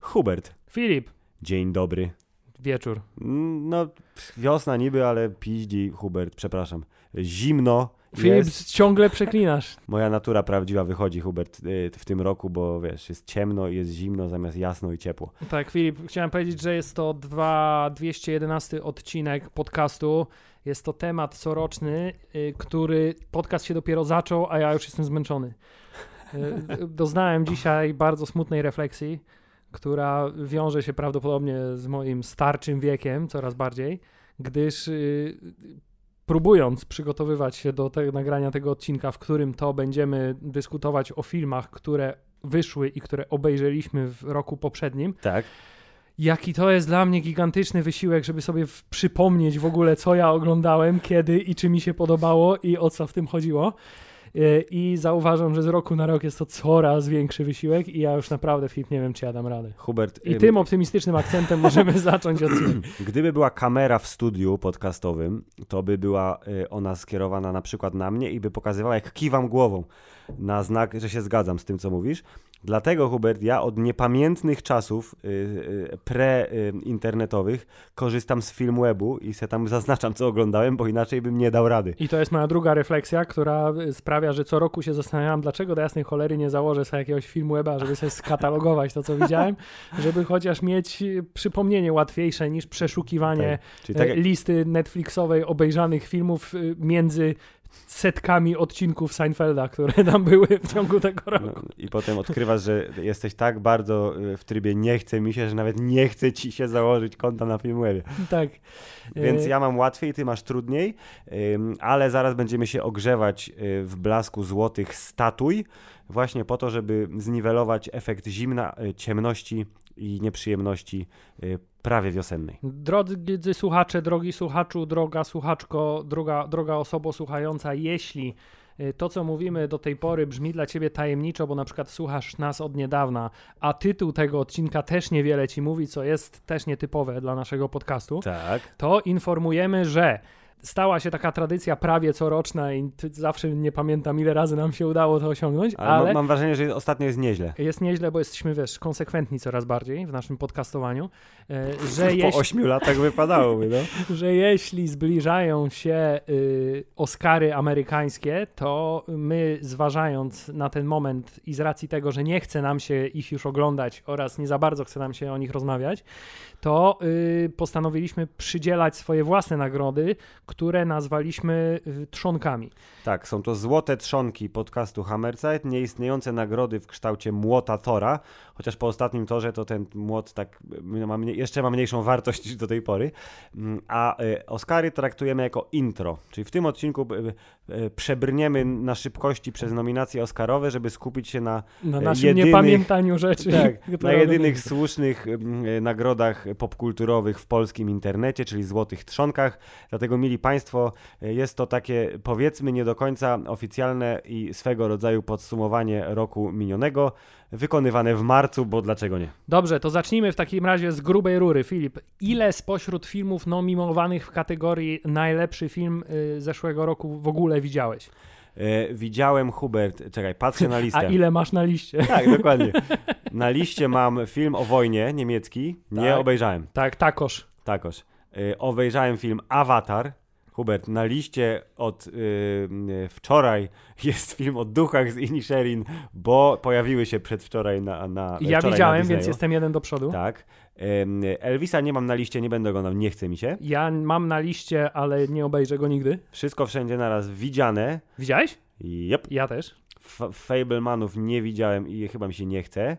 Hubert, Filip, dzień dobry. wieczór. Mm, No, wiosna niby, ale piździ Hubert, przepraszam. Zimno Filip, jest. ciągle przeklinasz. Moja natura prawdziwa wychodzi, Hubert, y, w tym roku, bo wiesz, jest ciemno i jest zimno zamiast jasno i ciepło. Tak, Filip, chciałem powiedzieć, że jest to dwa, 211 odcinek podcastu. Jest to temat coroczny, y, który podcast się dopiero zaczął, a ja już jestem zmęczony. Y, Doznałem dzisiaj bardzo smutnej refleksji, która wiąże się prawdopodobnie z moim starczym wiekiem coraz bardziej, gdyż y, próbując przygotowywać się do nagrania tego odcinka, w którym to będziemy dyskutować o filmach, które wyszły i które obejrzeliśmy w roku poprzednim, Tak? Jaki to jest dla mnie gigantyczny wysiłek, żeby sobie w- przypomnieć w ogóle, co ja oglądałem, kiedy i czy mi się podobało i o co w tym chodziło. Yy, I zauważam, że z roku na rok jest to coraz większy wysiłek i ja już naprawdę, Filip, nie wiem, czy ja dam radę. Hubert, I ym, tym optymistycznym akcentem możemy zacząć odcinek. gdyby była kamera w studiu podcastowym, to by była y, ona skierowana na przykład na mnie i by pokazywała, jak kiwam głową na znak, że się zgadzam z tym, co mówisz. Dlatego, Hubert, ja od niepamiętnych czasów y, y, pre-internetowych korzystam z Filmwebu i se tam zaznaczam, co oglądałem, bo inaczej bym nie dał rady. I to jest moja druga refleksja, która y, sprawia, że co roku się zastanawiam, dlaczego do jasnej cholery nie założę sobie jakiegoś filmu weba, żeby sobie skatalogować to, co widziałem, żeby chociaż mieć y, przypomnienie łatwiejsze niż przeszukiwanie Tak. Tak, e, listy Netflixowej obejrzanych filmów między setkami odcinków Seinfelda, które tam były w ciągu tego roku. No, I potem odkrywasz, że jesteś tak bardzo y, w trybie nie chce mi się, że nawet nie chce ci się założyć konta na Filmwebie. Tak. Więc E, ja mam łatwiej, ty masz trudniej, ale zaraz będziemy się ogrzewać y, w blasku złotych statuj, właśnie po to, żeby zniwelować efekt zimna, y, ciemności i nieprzyjemności y, prawie wiosennej. Drodzy słuchacze, drogi słuchaczu, droga słuchaczko, droga, droga osobo słuchająca, jeśli y, to, co mówimy do tej pory brzmi dla ciebie tajemniczo, bo na przykład słuchasz nas od niedawna, a tytuł tego odcinka też niewiele ci mówi, co jest też nietypowe dla naszego podcastu, Tak. to informujemy, że stała się taka tradycja prawie coroczna i zawsze nie pamiętam, ile razy nam się udało to osiągnąć, Ale, ale, ma- mam wrażenie, że ostatnio jest nieźle. jest nieźle, bo jesteśmy, wiesz, konsekwentni coraz bardziej w naszym podcastowaniu, e, że Po jeśli, ośmiu latach wypadałoby, no. że jeśli zbliżają się y, Oscary amerykańskie, to my zważając na ten moment i z racji tego, że nie chce nam się ich już oglądać oraz nie za bardzo chce nam się o nich rozmawiać, to y, postanowiliśmy przydzielać swoje własne nagrody, które nazwaliśmy y, trzonkami. Tak, są to złote trzonki podcastu Hammerzeit, nieistniejące nagrody w kształcie młota Tora, chociaż po ostatnim torze to ten młot tak y, ma jeszcze ma mniejszą wartość niż do tej pory. Mm, A Oscary traktujemy jako intro, czyli w tym odcinku przebrniemy na szybkości przez nominacje Oscarowe, żeby skupić się na, Na E, naszym jedynych- niepamiętaniu rzeczy. tak, na jedynych słusznych mm, y, nagrodach popkulturowych w polskim internecie, czyli złotych trzonkach. Dlatego, mili Państwo, jest to takie powiedzmy nie do końca oficjalne i swego rodzaju podsumowanie roku minionego, wykonywane w marcu, bo dlaczego nie? Dobrze, to zacznijmy w takim razie z grubej rury. Filip, ile spośród filmów nominowanych w kategorii najlepszy film y, zeszłego roku w ogóle widziałeś? E, widziałem Hubert, czekaj, patrzę na listę. A ile masz na liście? Tak, dokładnie. Na liście mam film o wojnie niemiecki, nie Tak. obejrzałem. Tak, takoż. Takoż. Y, obejrzałem film Avatar. Hubert, na liście od y, y, wczoraj jest film o duchach z Inisherin, bo pojawiły się przedwczoraj na, na Ja widziałem, na więc jestem jeden do przodu. Tak. Elvisa nie mam na liście, nie będę oglądał, nie chce mi się. Ja mam na liście, ale nie obejrzę go nigdy. Wszystko wszędzie naraz widziane. Widziałeś? Yep. Ja też. F- Fablemanów nie widziałem i chyba mi się nie chce.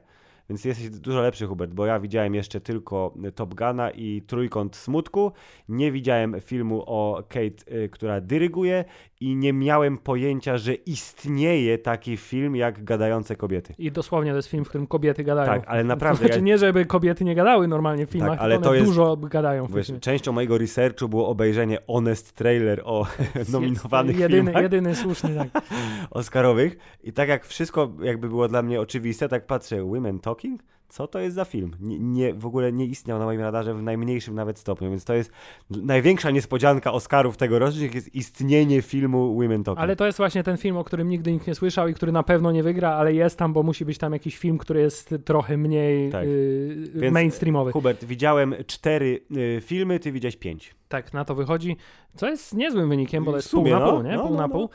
Więc jesteś dużo lepszy, Hubert, bo ja widziałem jeszcze tylko Top Guna i Trójkąt Smutku. Nie widziałem filmu o Kate, y, która dyryguje i nie miałem pojęcia, że istnieje taki film jak Gadające Kobiety. I dosłownie to jest film, w którym kobiety gadają. Tak, ale naprawdę, Znaczy ja- nie, żeby kobiety nie gadały normalnie w filmach, Tak, ale to jest- dużo gadają w Wiesz, częścią mojego researchu było obejrzenie Honest Trailer o nominowanych jedyny, filmach jedyny słuszny, tak. Oscarowych i tak jak wszystko jakby było dla mnie oczywiste, tak patrzę, Women Talking? Co to jest za film. Nie, nie, w ogóle nie istniał na moim radarze w najmniejszym nawet stopniu, więc to jest największa niespodzianka Oscarów tegorocznych jest istnienie filmu Women Talking. Ale to jest właśnie ten film, o którym nigdy nikt nie słyszał i który na pewno nie wygra, ale jest tam, bo musi być tam jakiś film, który jest trochę mniej Tak. y, Więc, mainstreamowy. Hubert, widziałem cztery y, filmy, ty widziałeś pięć. Tak, na to wychodzi, co jest niezłym wynikiem, bo to jest sumie, pół na no. pół, nie? No, pół no, na no. pół.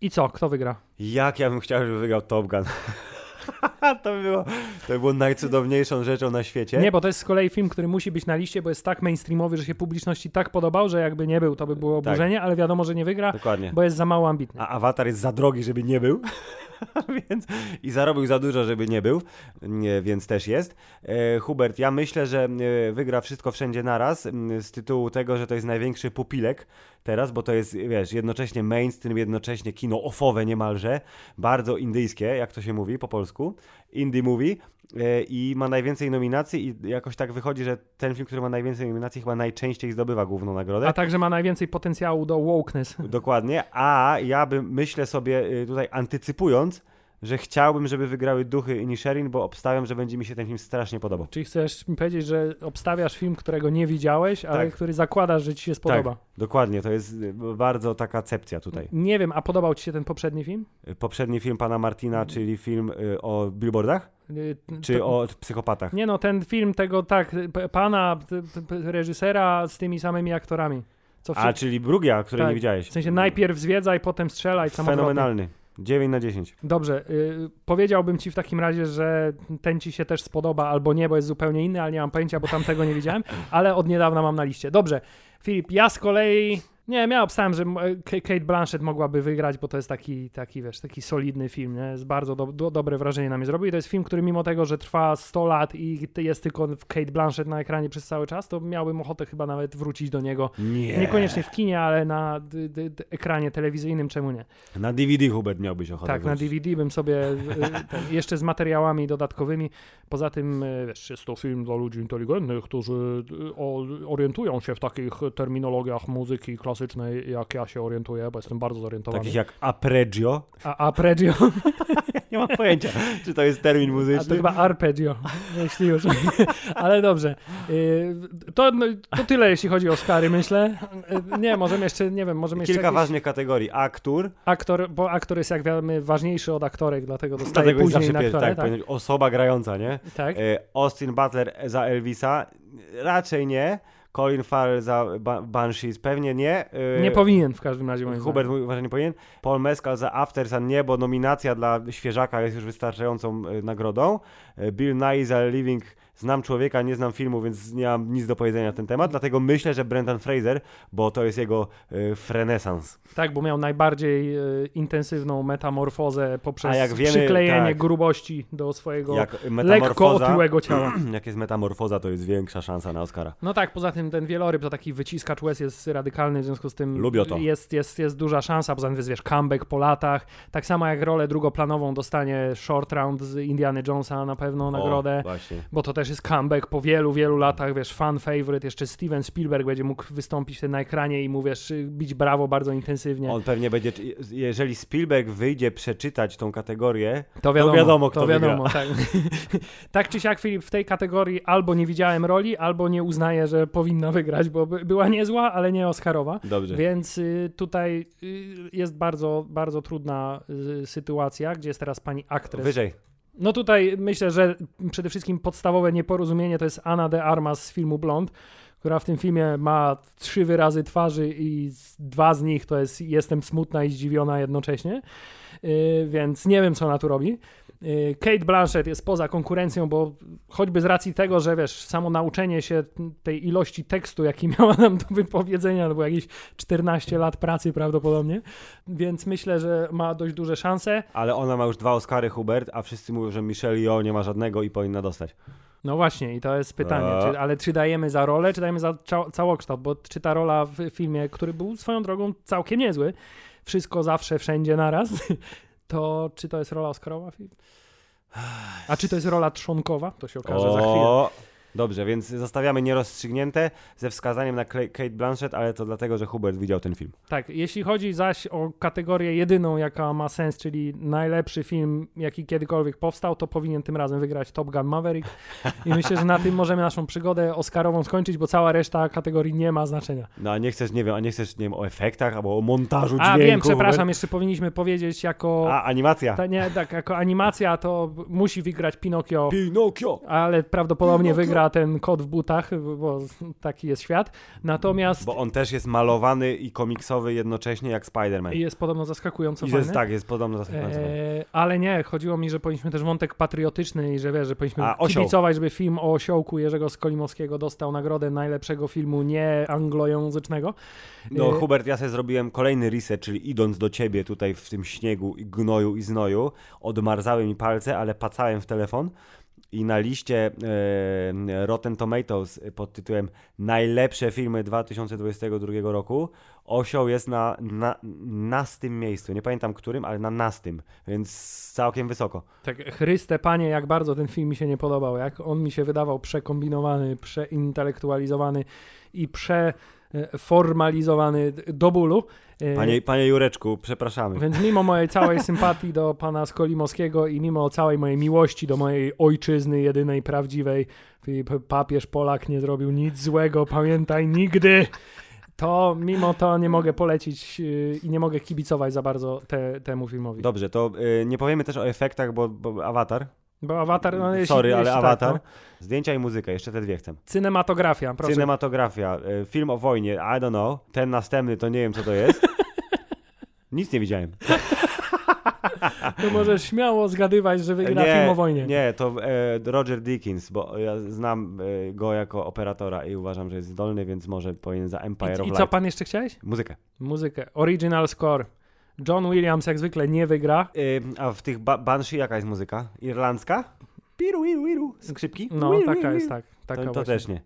I co? Kto wygra? Jak ja bym chciał, żeby wygrał Top Gun. to, by było, to by było najcudowniejszą rzeczą na świecie. Nie, bo to jest z kolei film, który musi być na liście, bo jest tak mainstreamowy, że się publiczności tak podobał, że jakby nie był, to by było Tak. oburzenie, ale wiadomo, że nie wygra, Dokładnie. bo jest za mało ambitny. A Avatar jest za drogi, żeby nie był. więc i zarobił za dużo, żeby nie był, więc też jest. E, Hubert, ja myślę, że e, wygra wszystko wszędzie naraz z tytułu tego, że to jest największy pupilek teraz, bo to jest, wiesz, jednocześnie mainstream, jednocześnie kino ofowe niemalże, bardzo indyjskie, jak to się mówi po polsku, indie movie i ma najwięcej nominacji i jakoś tak wychodzi, że ten film, który ma najwięcej nominacji chyba najczęściej zdobywa główną nagrodę. A także ma najwięcej potencjału do wokeness. Dokładnie, a ja bym, myślę sobie y, tutaj antycypując, że chciałbym, żeby wygrały Duchy i Nisherin, bo obstawiam, że będzie mi się ten film strasznie podobał. Czyli chcesz mi powiedzieć, że obstawiasz film, którego nie widziałeś, ale Tak. który zakładasz, że ci się spodoba. Dokładnie, to jest y, bardzo taka cepcja tutaj. Nie wiem, a podobał ci się ten poprzedni film? Y, Poprzedni film pana Martina, czyli film y, o billboardach, czy o psychopatach? Nie no, ten film tego, tak, pana reżysera z tymi samymi aktorami. A, czyli Brugia, której Tak, nie widziałeś. W sensie najpierw zwiedza i potem strzela i samokrotnie. Fenomenalny. 9 na 10. Dobrze, y, powiedziałbym ci w takim razie, że ten ci się też spodoba albo nie, bo jest zupełnie inny, ale nie mam pojęcia, bo tamtego nie widziałem, ale od niedawna mam na liście. Dobrze, Filip, ja z kolei... Nie, ja obstałem, że K- Kate Blanchett mogłaby wygrać, bo to jest taki, taki wiesz, taki solidny film, nie? Jest bardzo do, do, dobre wrażenie na mnie zrobił i to jest film, który mimo tego, że trwa 100 lat i jest tylko Kate Blanchett na ekranie przez cały czas, to miałbym ochotę chyba nawet wrócić do niego. Nie. Niekoniecznie w kinie, ale na d, d, d, ekranie telewizyjnym, czemu nie? Na DVD Hubert miałbyś ochotę Tak, na wrócić. DVD bym sobie ten, jeszcze z materiałami dodatkowymi. Poza tym, y, wiesz, jest to film dla ludzi inteligentnych, którzy orientują się w takich terminologiach muzyki klasycznej, jak ja się orientuję, bo jestem bardzo zorientowany. Takich jak Apregio. A arpeggio, Nie mam pojęcia, czy to jest termin a to muzyczny. chyba arpeggio, jeśli już. Ale dobrze. Y, To, no, to tyle, jeśli chodzi o Oscary, myślę. Y, Nie, możemy jeszcze, nie wiem, możemy jeszcze Kilka jakiś ważnych kategorii. Aktor, aktor, bo aktor jest, jak wiemy, ważniejszy od aktorek, dlatego dostaje dlatego później na aktorę, tak, tak? osoba grająca, nie? tak? E, Austin Butler za Elvisa, raczej nie. Colin Farrell za ba Banshees, pewnie nie. E, Nie powinien w każdym razie, moim Hubert mówi, że nie powinien. Paul Mescal za After Sun nie, bo nominacja dla świeżaka jest już wystarczającą e, nagrodą. E, Bill Nye za Living znam człowieka, nie znam filmu, więc nie mam nic do powiedzenia na ten temat, dlatego myślę, że Brendan Fraser, bo to jest jego e, frenesans. Tak, bo miał najbardziej e, intensywną metamorfozę poprzez A jak wiemy, przyklejenie tak. grubości do swojego lekko otyłego ciała. jak jest metamorfoza, to jest większa szansa na Oscara. No tak, poza tym ten wieloryb to taki wyciskacz łez jest radykalny, w związku z tym Lubią to. Jest, jest, jest duża szansa, poza tym jest, wiesz, comeback po latach, tak samo jak rolę drugoplanową dostanie Short Round z Indiana Jonesa na pewno nagrodę. O, właśnie. bo to też jest comeback po wielu, wielu latach, wiesz, fan favorite, jeszcze Steven Spielberg będzie mógł wystąpić wtedy na ekranie i mu, wiesz, bić brawo bardzo intensywnie. On pewnie będzie, jeżeli Spielberg wyjdzie przeczytać tą kategorię, To wiadomo, wiadomo, kto to wiadomo, tak. tak czy siak, Filip, w tej kategorii albo nie widziałem roli, albo nie uznaję, że powinna wygrać, bo by, była niezła, ale nie Oscarowa. dobrze. Więc y, tutaj y, jest bardzo, bardzo trudna y, sytuacja, gdzie jest teraz pani aktres. Wyżej. No tutaj myślę, że przede wszystkim podstawowe nieporozumienie to jest Anna de Armas z filmu Blond, która w tym filmie ma trzy wyrazy twarzy i dwa z nich to jest jestem smutna i zdziwiona jednocześnie, yy, więc nie wiem, co ona tu robi. Yy, Kate Blanchett jest poza konkurencją, bo choćby z racji tego, że wiesz, samo nauczenie się tej ilości tekstu, jaki miała nam do wypowiedzenia, to było jakieś 14 lat pracy prawdopodobnie, więc myślę, że ma dość duże szanse. Ale ona ma już dwa Oscary, Hubert, a wszyscy mówią, że Michelle Yeoh nie ma żadnego i powinna dostać. No właśnie, i to jest pytanie, czy, ale czy dajemy za rolę, czy dajemy za cza- całokształt, bo czy ta rola w filmie, który był swoją drogą całkiem niezły, wszystko zawsze, wszędzie naraz, to czy to jest rola Oscarowa? A czy to jest rola trzonkowa? To się okaże za chwilę. Dobrze, więc zostawiamy nierozstrzygnięte ze wskazaniem na Kate Blanchett, ale to dlatego, że Hubert widział ten film. Tak, jeśli chodzi zaś o kategorię jedyną, jaka ma sens, czyli najlepszy film, jaki kiedykolwiek powstał, to powinien tym razem wygrać Top Gun Maverick. I myślę, że na tym możemy naszą przygodę Oscarową skończyć, bo cała reszta kategorii nie ma znaczenia. No a nie chcesz, nie wiem, a nie chcesz, nie wiem, o efektach albo o montażu A dźwięku. wiem, przepraszam, Hubert? jeszcze powinniśmy powiedzieć jako... A, animacja. Ta, nie, tak, jako animacja to musi wygrać Pinokio, Pinokio. ale prawdopodobnie Pinokio. wygra ten kot w butach, bo taki jest świat. Natomiast Bo on też jest malowany i komiksowy jednocześnie jak Spider-Man. I jest podobno zaskakująco jest, fajny. tak, jest podobno zaskakujący. Eee, ale nie, chodziło mi, że powinniśmy też wątek patriotyczny i że wiesz, że powinniśmy A, osioł. kibicować, żeby film o osiołku Jerzego Skolimowskiego dostał nagrodę najlepszego filmu nie anglojęzycznego. No, e, Hubert, ja sobie zrobiłem kolejny reset, czyli idąc do ciebie tutaj w tym śniegu i gnoju i znoju, odmarzały mi palce, ale pacałem w telefon i na liście e, Rotten Tomatoes pod tytułem Najlepsze filmy 2022 roku Osioł jest na, na nastym miejscu. Nie pamiętam którym, ale na nastym, więc całkiem wysoko. Tak, Chryste Panie, jak bardzo ten film mi się nie podobał, jak on mi się wydawał przekombinowany, przeintelektualizowany i przeformalizowany do bólu. E, Panie, panie Jureczku, przepraszamy. Więc mimo mojej całej sympatii do pana Skolimowskiego i mimo całej mojej miłości do mojej ojczyzny, jedynej prawdziwej, Filip, papież Polak nie zrobił nic złego, pamiętaj, nigdy, to mimo to nie mogę polecić yy, i nie mogę kibicować za bardzo te, temu filmowi. Dobrze, to nie powiemy też o efektach, bo, bo awatar. Bo awatar, no, jeśli, Sorry, ale jeśli tak, awatar. no. Zdjęcia i muzyka, jeszcze te dwie chcę. Cinematografia, proszę. Cinematografia, y, film o wojnie, I don't know. Ten następny to nie wiem co to jest. Nic nie widziałem. To możesz śmiało zgadywać, że wygra film o wojnie. Nie, to e, Roger Dickens, bo ja znam e, go jako operatora i uważam, że jest zdolny, więc może powinien za Empire I, of I Light. co pan jeszcze chciałeś? Muzykę. Muzykę. Original score. John Williams jak zwykle nie wygra. Y, a w tych ba Banshee jaka jest muzyka? Irlandzka? Piru, iru, iru. Skrzypki? No, Wiru, taka wiru, jest, tak. Taka To, to też nie.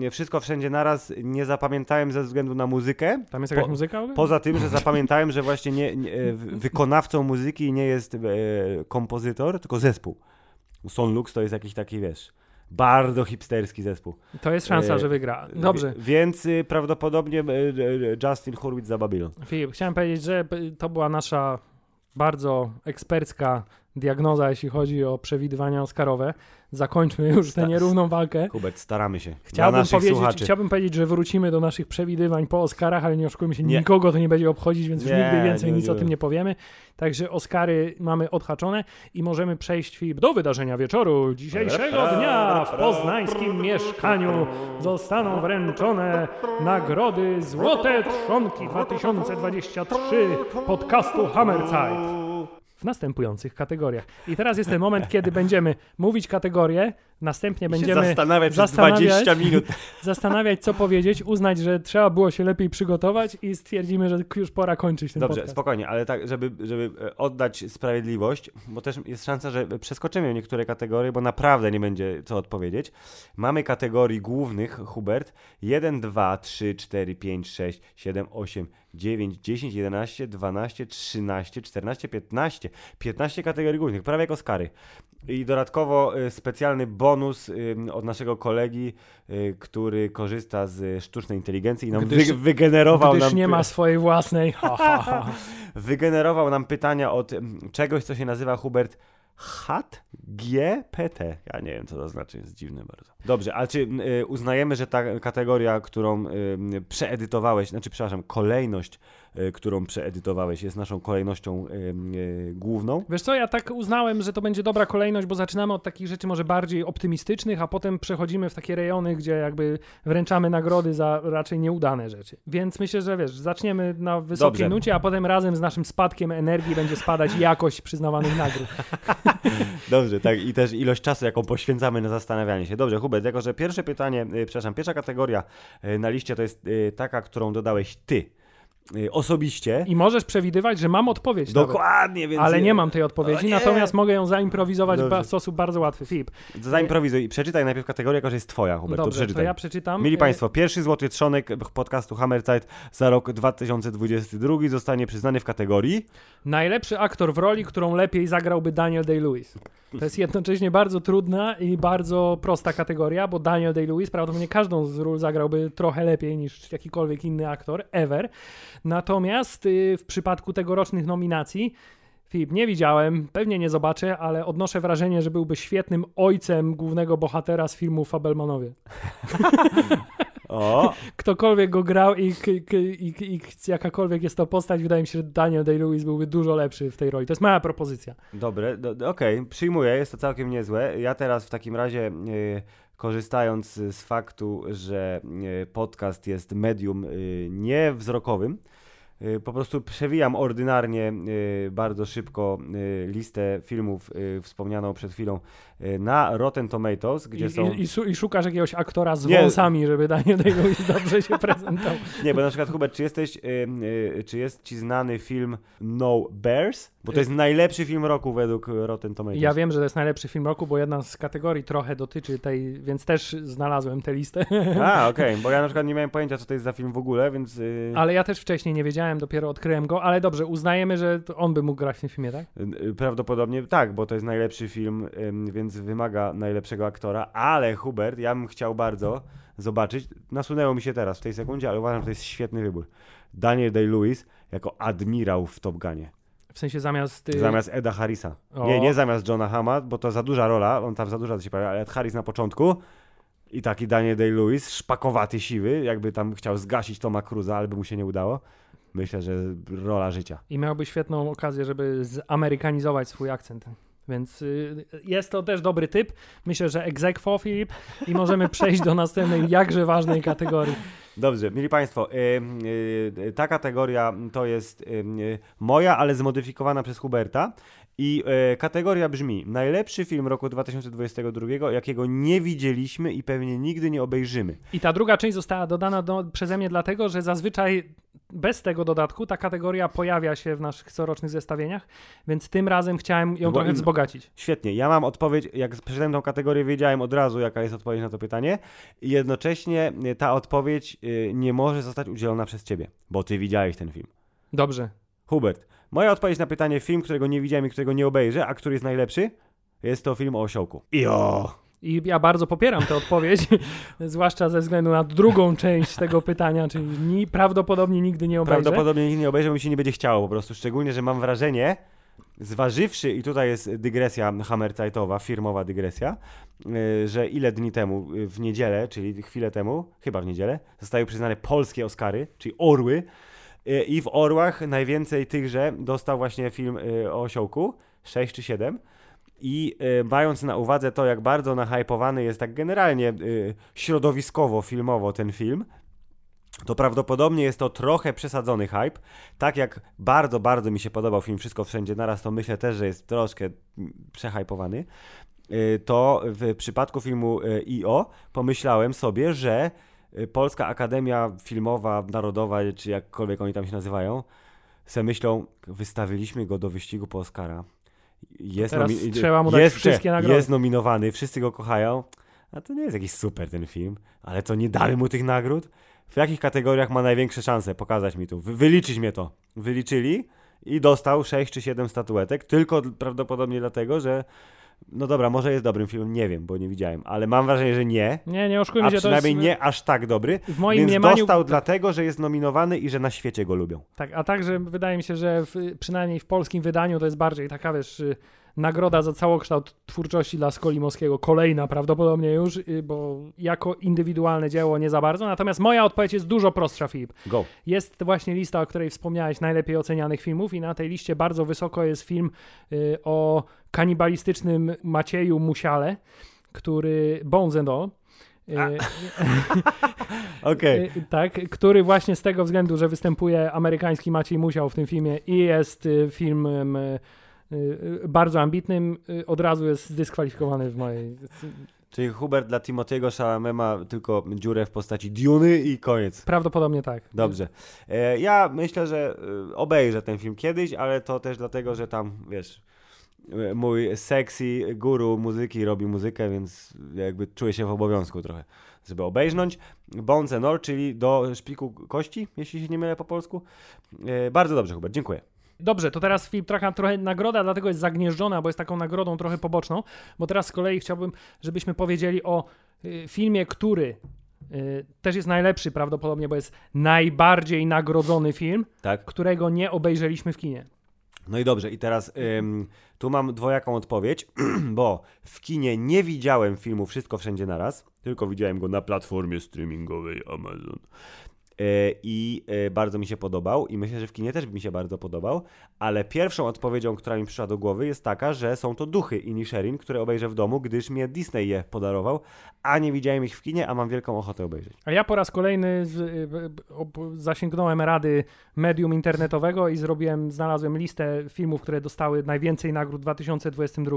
Yy, wszystko wszędzie naraz nie zapamiętałem ze względu na muzykę. Tam jest jakaś Po- muzyka? Poza tym, że zapamiętałem, że właśnie nie, nie, e, wykonawcą muzyki nie jest e, kompozytor, tylko zespół. Sonlux to jest jakiś taki, wiesz, bardzo hipsterski zespół. To jest szansa, E, że wygra. Dobrze. Więc y, prawdopodobnie e, e, Justin Hurwitz za Babylon. Filip, chciałem powiedzieć, że to była nasza bardzo ekspercka diagnoza, jeśli chodzi o przewidywania Oscarowe. Zakończmy już tę Sta- nierówną walkę. Hubert, staramy się. Chciałbym naszych powiedzieć, słuchaczy. chciałbym powiedzieć, że wrócimy do naszych przewidywań po Oscarach, ale nie oszukujmy się, Nie. nikogo to nie będzie obchodzić, więc już Nie, nigdy więcej nie nic o tym nie powiemy. Także Oscary mamy odhaczone i możemy przejść Filip, do wydarzenia wieczoru. Dzisiejszego dnia w poznańskim mieszkaniu zostaną wręczone nagrody Złote Trzonki 2023 podcastu Hammerzeit w następujących kategoriach. I teraz jest ten moment, kiedy będziemy mówić kategorie, następnie I będziemy zastanawiać przez zastanawiać- 20 minut. zastanawiać, co powiedzieć, uznać, że trzeba było się lepiej przygotować i stwierdzimy, że już pora kończyć ten Dobrze, podcast. spokojnie, ale tak, żeby, żeby e, oddać sprawiedliwość, bo też jest szansa, że przeskoczymy niektóre kategorie, bo naprawdę nie będzie co odpowiedzieć. Mamy kategorii głównych, Hubert, 1, 2, 3, 4, 5, 6, 7, 8, 9, 10, 11, 12, 13, 14, 15. 15 kategorii głównych, prawie jak Oscary. I dodatkowo y, specjalny bonus y, od naszego kolegi, y, który korzysta z sztucznej inteligencji i nam Gdyż- wy, wygenerował Gdyż nam nie ma swojej własnej. Ha, ha, ha. wygenerował nam pytania od mm, czegoś, co się nazywa Hubert HAT GPT. Ja nie wiem, co to znaczy, jest dziwne bardzo. Dobrze, a czy y, uznajemy, że ta kategoria, którą y, przeedytowałeś, znaczy, przepraszam, kolejność, którą przeedytowałeś, jest naszą kolejnością y, główną? Wiesz co, ja tak uznałem, że to będzie dobra kolejność, bo zaczynamy od takich rzeczy może bardziej optymistycznych, a potem przechodzimy w takie rejony, gdzie jakby wręczamy nagrody za raczej nieudane rzeczy. Więc myślę, że wiesz, zaczniemy na wysokiej Dobrze. nucie, a potem razem z naszym spadkiem energii będzie spadać jakość przyznawanych nagród. Dobrze, tak, i też ilość czasu, jaką poświęcamy na zastanawianie się. Dobrze, Hubert, jako że pierwsze pytanie, y, przepraszam, pierwsza kategoria na liście to jest taka, którą dodałeś ty. Y, osobiście. I możesz przewidywać, że mam odpowiedź. nawet. Dokładnie, więc... Ale nie mam tej odpowiedzi, natomiast mogę ją zaimprowizować w Dobrze. ba- sposób bardzo łatwy. Filip, Zaimprowizuj i przeczytaj najpierw kategorię, jako że jest twoja, Hubert, to dobrze, to przeczytaj. ja przeczytam. Mili E, Państwo, pierwszy złoty trzonek podcastu Hammerzeit za rok 2022 zostanie przyznany w kategorii Najlepszy aktor w roli, którą lepiej zagrałby Daniel Day-Lewis. To jest jednocześnie bardzo trudna i bardzo prosta kategoria, bo Daniel Day-Lewis prawdopodobnie każdą z ról zagrałby trochę lepiej niż jakikolwiek inny aktor ever. Natomiast y, w przypadku tegorocznych nominacji Filip, nie widziałem, pewnie nie zobaczę, ale odnoszę wrażenie, że byłby świetnym ojcem głównego bohatera z filmu Fabelmanowie. O, Ktokolwiek go grał i, i, i, i jakakolwiek jest to postać, wydaje mi się, że Daniel Day-Lewis byłby dużo lepszy w tej roli. To jest moja propozycja. dobre, do, okej, przyjmuję, jest to całkiem niezłe. Ja teraz w takim razie, y, korzystając z faktu, że y, podcast jest medium y, niewzrokowym, y, po prostu przewijam ordynarnie bardzo szybko listę filmów wspomnianą przed chwilą na Rotten Tomatoes, gdzie I, są... i, i, szu- I szukasz jakiegoś aktora z Nie. wąsami, żeby Daniel Day-Lewis dobrze się prezentował. Nie, bo na przykład Hubert, czy jesteś, y, y, czy jest ci znany film No Bears? Bo to jest najlepszy film roku według Rotten Tomatoes. Ja wiem, że to jest najlepszy film roku, bo jedna z kategorii trochę dotyczy tej, więc też znalazłem tę listę. A, okej, bo ja na przykład nie miałem pojęcia, co to jest za film w ogóle, więc y, Ale ja też wcześniej nie wiedziałem, dopiero odkryłem go, ale dobrze, uznajemy, że on by mógł grać w tym filmie, tak? y, prawdopodobnie tak, bo to jest najlepszy film, ym, więc wymaga najlepszego aktora, ale Hubert, ja bym chciał bardzo zobaczyć, nasunęło mi się teraz w tej sekundzie, ale uważam, że to jest świetny wybór. Daniel Day-Lewis jako admirał w Top Gunie. W sensie zamiast... y, Zamiast Eda Harrisa. O. Nie, nie zamiast Johna Hama, bo to za duża rola, on tam za dużo się pojawia, ale Ed Harris na początku i taki Daniel Day-Lewis, szpakowaty, siwy, jakby tam chciał zgasić Toma Cruza, ale by mu się nie udało. Myślę, że rola życia. I miałby świetną okazję, żeby zamerykanizować swój akcent. Więc y, jest to też dobry typ. Myślę, że egzekwo, Filip, i możemy przejść do następnej jakże ważnej kategorii. Dobrze, mieli Państwo, y, y, ta kategoria to jest moja, ale zmodyfikowana przez Huberta. I kategoria brzmi: najlepszy film roku 2022, jakiego nie widzieliśmy i pewnie nigdy nie obejrzymy. I ta druga część została dodana do, przeze mnie dlatego, że zazwyczaj bez tego dodatku ta kategoria pojawia się w naszych corocznych zestawieniach, więc tym razem chciałem ją Bo trochę im- wzbogacić. Świetnie. Ja mam odpowiedź, jak przeczytałem tą kategorię, wiedziałem od razu, jaka jest odpowiedź na to pytanie. I jednocześnie y, ta odpowiedź y, nie może zostać udzielona przez ciebie, bo ty widziałeś ten film. Dobrze. Hubert, moja odpowiedź na pytanie, film, którego nie widziałem i którego nie obejrzę, a który jest najlepszy, jest to film o osiołku. Jo! I ja bardzo popieram tę odpowiedź, zwłaszcza ze względu na drugą część tego pytania, czyli ni, prawdopodobnie nigdy nie obejrzę. Prawdopodobnie nikt nie obejrzy, bo mi się nie będzie chciało po prostu. Szczególnie, że mam wrażenie, zważywszy, i tutaj jest dygresja Hammerzeitowa, firmowa dygresja, yy, że ile dni temu, yy, w niedzielę, czyli chwilę temu, chyba w niedzielę, zostały przyznane polskie Oscary, czyli Orły. Yy, I w Orłach najwięcej tychże dostał właśnie film o osiołku, 6 czy 7. I y, mając na uwadze to, jak bardzo nahypowany jest tak generalnie y, środowiskowo, filmowo ten film, to prawdopodobnie jest to trochę przesadzony hype. Tak jak bardzo, bardzo mi się podobał film Wszystko Wszędzie Naraz, to myślę też, że jest troszkę mm, przehypowany. Y, To w przypadku filmu I.O. pomyślałem sobie, że Polska Akademia Filmowa, Narodowa, czy jakkolwiek oni tam się nazywają, se myślą, wystawiliśmy go do wyścigu po Oscara. Jest, nomi- trzeba mu dać jest, wszystkie nagrody. jest nominowany, wszyscy go kochają, a to nie jest jakiś super ten film, ale co, nie damy mu tych nagród? W jakich kategoriach ma największe szanse? Pokazać mi tu. Wy, wyliczyć mnie to. Wyliczyli i dostał 6 czy 7 statuetek, tylko prawdopodobnie dlatego, że no dobra, może jest dobrym filmem, nie wiem, bo nie widziałem, ale mam wrażenie, że nie, Nie, nie oszukujmy a się, to jest... przynajmniej nie aż tak dobry, W moim więc mniemaniu... dostał dlatego, że jest nominowany i że na świecie go lubią. Tak, a także wydaje mi się, że w, przynajmniej w polskim wydaniu to jest bardziej taka, wiesz, y, nagroda za całokształt twórczości dla Skolimowskiego. Kolejna prawdopodobnie już, y, bo jako indywidualne dzieło nie za bardzo. Natomiast moja odpowiedź jest dużo prostsza, Filip. Go. Jest właśnie lista, o której wspomniałeś, najlepiej ocenianych filmów i na tej liście bardzo wysoko jest film y, o kanibalistycznym Macieju Musiale, który Bones and All. Y, Okej. Y, Tak, który właśnie z tego względu, że występuje amerykański Maciej Musiał w tym filmie i jest y, filmem bardzo ambitnym, y, od razu jest zdyskwalifikowany w mojej. Czyli Hubert dla Timothy'ego Chalamet ma tylko dziurę w postaci Duny i koniec. Prawdopodobnie tak. Dobrze. E, ja myślę, że obejrzę ten film kiedyś, ale to też dlatego, że tam, wiesz, mój sexy guru muzyki robi muzykę, więc jakby czuję się w obowiązku trochę, żeby obejrzeć. Bones and All, czyli do szpiku kości, jeśli się nie mylę po polsku. E, bardzo dobrze, Hubert, dziękuję. Dobrze, to teraz film trochę, trochę nagroda, dlatego jest zagnieżdżona, bo jest taką nagrodą trochę poboczną, bo teraz z kolei chciałbym, żebyśmy powiedzieli o y, filmie, który y, też jest najlepszy prawdopodobnie, bo jest najbardziej nagrodzony film, Tak. którego nie obejrzeliśmy w kinie. No i dobrze, i teraz ym, tu mam dwojaką odpowiedź, bo w kinie nie widziałem filmu Wszystko Wszędzie Naraz, tylko widziałem go na platformie streamingowej Amazon. E, I e, bardzo mi się podobał, i myślę, że w kinie też by mi się bardzo podobał, ale pierwszą odpowiedzią, która mi przyszła do głowy, jest taka, że są to duchy Inisherin, które obejrzę w domu, gdyż mnie Disney je podarował, a nie widziałem ich w kinie, a mam wielką ochotę obejrzeć. A ja po raz kolejny z, ob- zasięgnąłem rady medium internetowego i zrobiłem, znalazłem listę filmów, które dostały najwięcej nagród w 2022,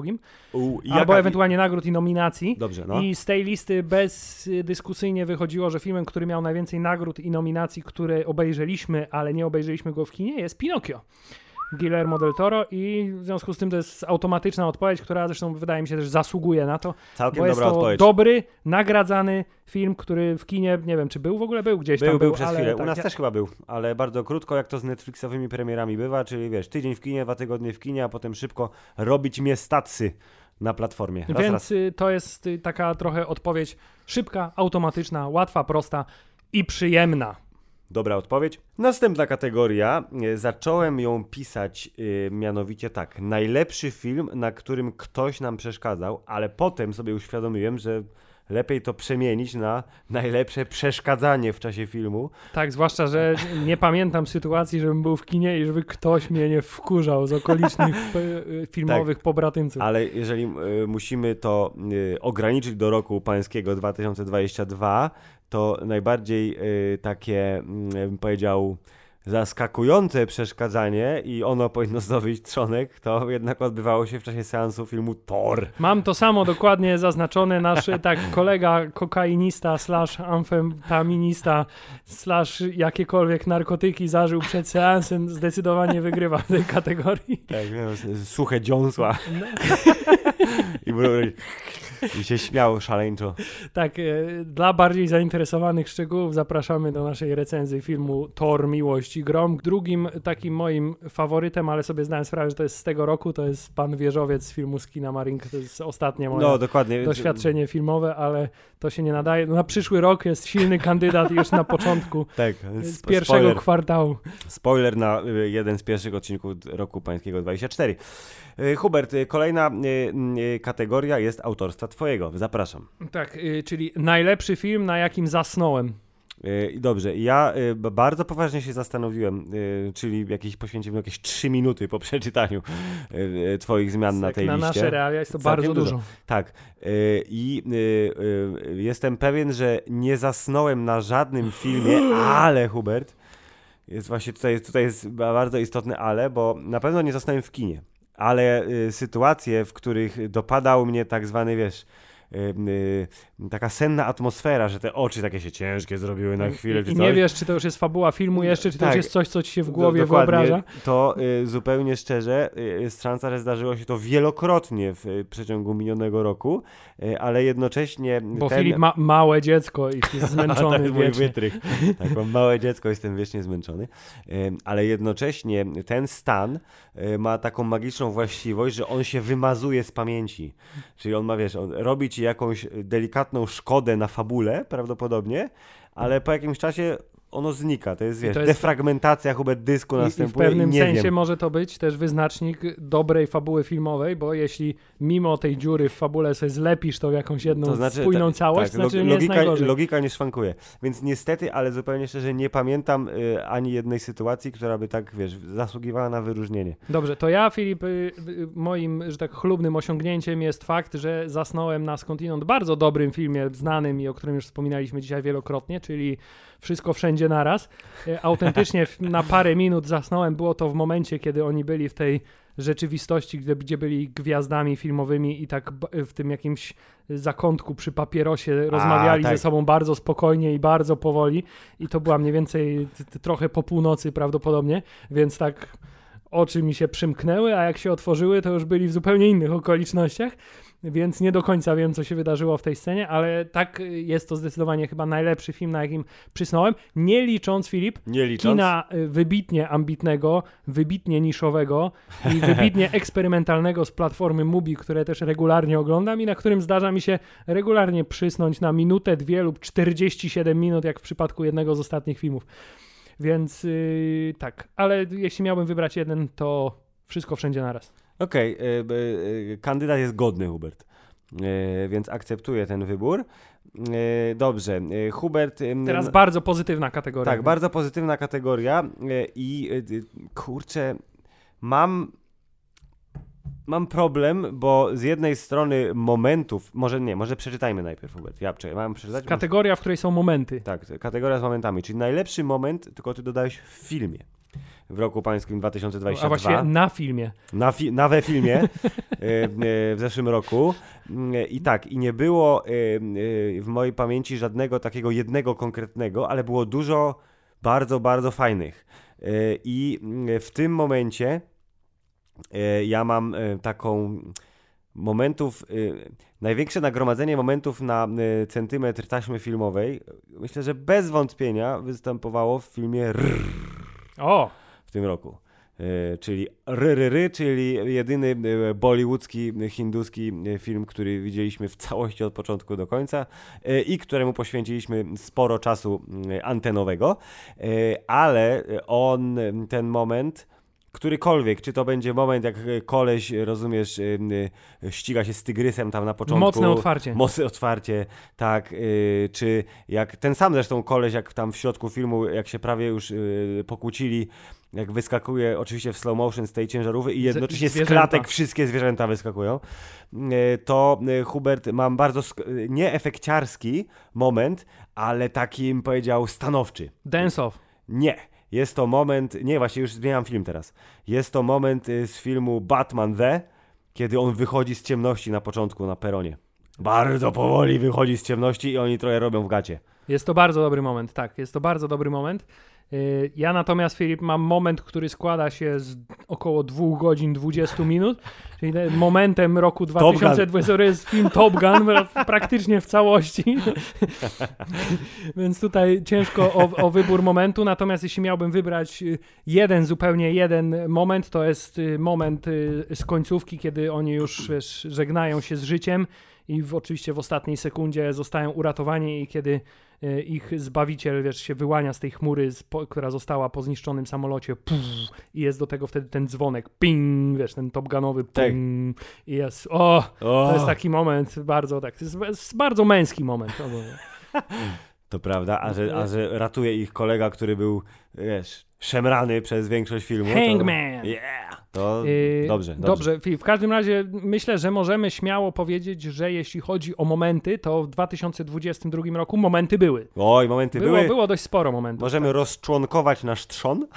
U, i albo jaka- ewentualnie nagród i nominacji. Dobrze, no. I z tej listy bezdyskusyjnie wychodziło, że filmem, który miał najwięcej nagród i nominacji, które obejrzeliśmy, ale nie obejrzeliśmy go w kinie, jest Pinocchio. Guillermo del Toro i w związku z tym to jest automatyczna odpowiedź, która zresztą wydaje mi się też zasługuje na to, Całkiem bo jest dobra to odpowiedź. dobry, nagradzany film, który w kinie, nie wiem czy był w ogóle, był gdzieś Był, tam był był, przez chwilę. U tak, nas ja- też chyba był, ale bardzo krótko, jak to z Netflixowymi premierami bywa, czyli wiesz, tydzień w kinie, dwa tygodnie w kinie, a potem szybko robić mnie stacy na platformie. Raz, Więc raz. y, to jest y, taka trochę odpowiedź szybka, automatyczna, łatwa, prosta i przyjemna. Dobra odpowiedź. Następna kategoria. E, Zacząłem ją pisać e, mianowicie tak. Najlepszy film, na którym ktoś nam przeszkadzał, ale potem sobie uświadomiłem, że lepiej to przemienić na najlepsze przeszkadzanie w czasie filmu. Tak, zwłaszcza, że nie pamiętam sytuacji, żebym był w kinie i żeby ktoś mnie nie wkurzał z okolicznych y, filmowych pobratymców. Ale jeżeli e, musimy to e, ograniczyć do roku pańskiego 2022, to najbardziej e, takie, mm, bym powiedział, zaskakujące przeszkadzanie i ono powinno zdobyć trzonek, to jednak odbywało się w czasie seansu filmu Thor. Mam to samo dokładnie zaznaczone. Nasz tak kolega kokainista slash amfetaminista slash jakiekolwiek narkotyki zażył przed seansem zdecydowanie wygrywa w tej kategorii. Tak, s- suche dziąsła. I, był- I się śmiał szaleńczo. Tak, e, dla bardziej zainteresowanych szczegółów zapraszamy do naszej recenzji filmu Thor, Miłość i Grom. Drugim takim moim faworytem, ale sobie zdałem sprawę, że to jest z tego roku, to jest Pan Wieżowiec z filmu Skina Marink. To jest ostatnie moje No, dokładnie. doświadczenie filmowe, ale to się nie nadaje. No, na przyszły rok jest silny kandydat już na początku Tak, z pierwszego spoiler, kwartału. spoiler na y, jeden z pierwszych odcinków roku pańskiego 24. Y, Hubert, y, kolejna kategoria jest autorstwa twojego. Zapraszam. Tak, y, czyli najlepszy film, na jakim zasnąłem. Y, dobrze, ja y, bardzo poważnie się zastanowiłem, czyli jakieś poświęciłem jakieś 3 minuty po przeczytaniu twoich zmian na Tak, tej na liście. nasze realia jest to Całkiem bardzo dużo. dużo. Tak. I jestem pewien, że nie zasnąłem na żadnym filmie, ale Hubert, jest właśnie tutaj, tutaj jest ba- bardzo istotne ale, bo na pewno nie zasnąłem w kinie. Ale y, sytuacje, w których dopadał mnie tak zwany, wiesz, y, y, taka senna atmosfera, że te oczy takie się ciężkie zrobiły na chwilę. czy I nie wiesz, czy to już jest fabuła filmu jeszcze, czy to Tak. już jest coś, co ci się w Do- głowie dokładnie. wyobraża. To zupełnie szczerze y, jest szansa, że zdarzyło się to wielokrotnie w przeciągu minionego roku, ale jednocześnie Bo ten... Filip ma małe dziecko i jest to zmęczony jest mój wytrych. Tak, mam małe dziecko, jestem wiecznie zmęczony. Ale jednocześnie ten stan ma taką magiczną właściwość, że on się wymazuje z pamięci. Czyli on ma, wiesz, on robi ci jakąś delikatną szkodę na fabule prawdopodobnie, ale po jakimś czasie ono znika. To jest, wiesz, to jest- defragmentacja Hubert dysku I, I w następuje pewnym i sensie wiem. może to być też wyznacznik dobrej fabuły filmowej, bo jeśli mimo tej dziury w fabule sobie zlepisz to w jakąś jedną To znaczy, spójną ta- całość, tak, to znaczy, log- że nie jest logika, logika nie szwankuje. Więc niestety, ale zupełnie szczerze, nie pamiętam y, ani jednej sytuacji, która by tak, wiesz, zasługiwała na wyróżnienie. Dobrze, to ja, Filip, y, y, moim, że tak chlubnym osiągnięciem jest fakt, że zasnąłem na skądinąd bardzo dobrym filmie, znanym i o którym już wspominaliśmy dzisiaj wielokrotnie, czyli Wszystko Wszędzie Naraz. Y, Autentycznie na parę minut zasnąłem, było to w momencie, kiedy oni byli w tej rzeczywistości, gdzie, gdzie byli gwiazdami filmowymi i tak w tym jakimś zakątku przy papierosie rozmawiali tak. ze sobą bardzo spokojnie i bardzo powoli i to była mniej więcej trochę po północy prawdopodobnie, więc tak oczy mi się przymknęły, a jak się otworzyły, to już byli w zupełnie innych okolicznościach, więc nie do końca wiem, co się wydarzyło w tej scenie, ale tak jest to zdecydowanie chyba najlepszy film, na jakim przysnąłem, nie licząc, Filip, Nie licząc. kina y, wybitnie ambitnego, wybitnie niszowego i wybitnie eksperymentalnego z platformy Mubi, które też regularnie oglądam i na którym zdarza mi się regularnie przysnąć na minutę, dwie lub 47 minut, jak w przypadku jednego z ostatnich filmów. Więc yy, tak, ale jeśli miałbym wybrać jeden, to wszystko wszędzie naraz. Okej, y, y, kandydat jest godny, Hubert. Y, więc akceptuję ten wybór. Y, dobrze, Hubert. Teraz bardzo pozytywna kategoria. Tak, bardzo pozytywna kategoria i kurczę, mam. Mam problem, bo z jednej strony momentów, może nie, może przeczytajmy najpierw, Hubert. Ja czekaj, mam przeczytać? Kategoria, w której są momenty. Tak, kategoria z momentami, czyli najlepszy moment, tylko ty dodałeś w filmie w roku pańskim 2022. A właściwie na filmie. Na, fi- na we filmie e, e, w zeszłym roku. E, I tak, i nie było w mojej pamięci żadnego takiego jednego konkretnego, ale było dużo bardzo, bardzo fajnych. I mm, w tym momencie ja mam taką momentów, największe nagromadzenie momentów na centymetr taśmy filmowej, myślę, że bez wątpienia występowało w filmie Rrr O, w tym roku. E, czyli Ryryry, czyli jedyny e, bollywoodzki, hinduski e, film, który widzieliśmy w całości od początku do końca i któremu poświęciliśmy sporo czasu mm, antenowego, ale on, ten moment, którykolwiek, czy to będzie moment, jak e, koleś, e, rozumiesz, e, ściga się z tygrysem tam na początku. mocne otwarcie. Mocne otwarcie, tak. czy jak ten sam zresztą koleś, jak tam w środku filmu, jak się prawie już pokłócili, jak wyskakuje oczywiście w slow motion z tej ciężarówki i jednocześnie z klatek wszystkie zwierzęta wyskakują, to Hubert, mam bardzo nie efekciarski moment, ale taki, bym powiedział, stanowczy. Dance off. Nie. Jest to moment, nie, właśnie już zmieniam film teraz. Jest to moment y, z filmu Batman The, kiedy on wychodzi z ciemności na początku na peronie. Bardzo powoli wychodzi z ciemności i oni trochę robią w gacie. Jest to bardzo dobry moment, tak, jest to bardzo dobry moment. Yy, Ja natomiast, Filip, mam moment, który składa się z około 2 godzin 20 minut, czyli te- momentem roku Gun. 2020 jest film Top Gun pra- praktycznie w całości. Więc tutaj ciężko o, o wybór momentu, natomiast jeśli miałbym wybrać y, jeden, zupełnie jeden moment, to jest y, moment y, z końcówki, kiedy oni już wiesz, żegnają się z życiem i w, oczywiście w ostatniej sekundzie zostają uratowani i kiedy ich zbawiciel, wiesz, się wyłania z tej chmury, która została po zniszczonym samolocie puf, i jest do tego wtedy ten dzwonek, ping, wiesz, ten Top Gunowy Tak. ping, i jest, o, to jest taki moment bardzo, tak, to jest, jest bardzo męski moment. To mówię. To prawda, a że, a że ratuje ich kolega, który był, wiesz, szemrany przez większość filmu. Hangman! To, yeah! To Yy, dobrze, dobrze. Dobrze, Filip, w każdym razie myślę, że możemy śmiało powiedzieć, że jeśli chodzi o momenty, to w 2022 roku momenty były. Oj, momenty Było, były. było dość sporo momentów. Możemy rozczłonkować nasz trzon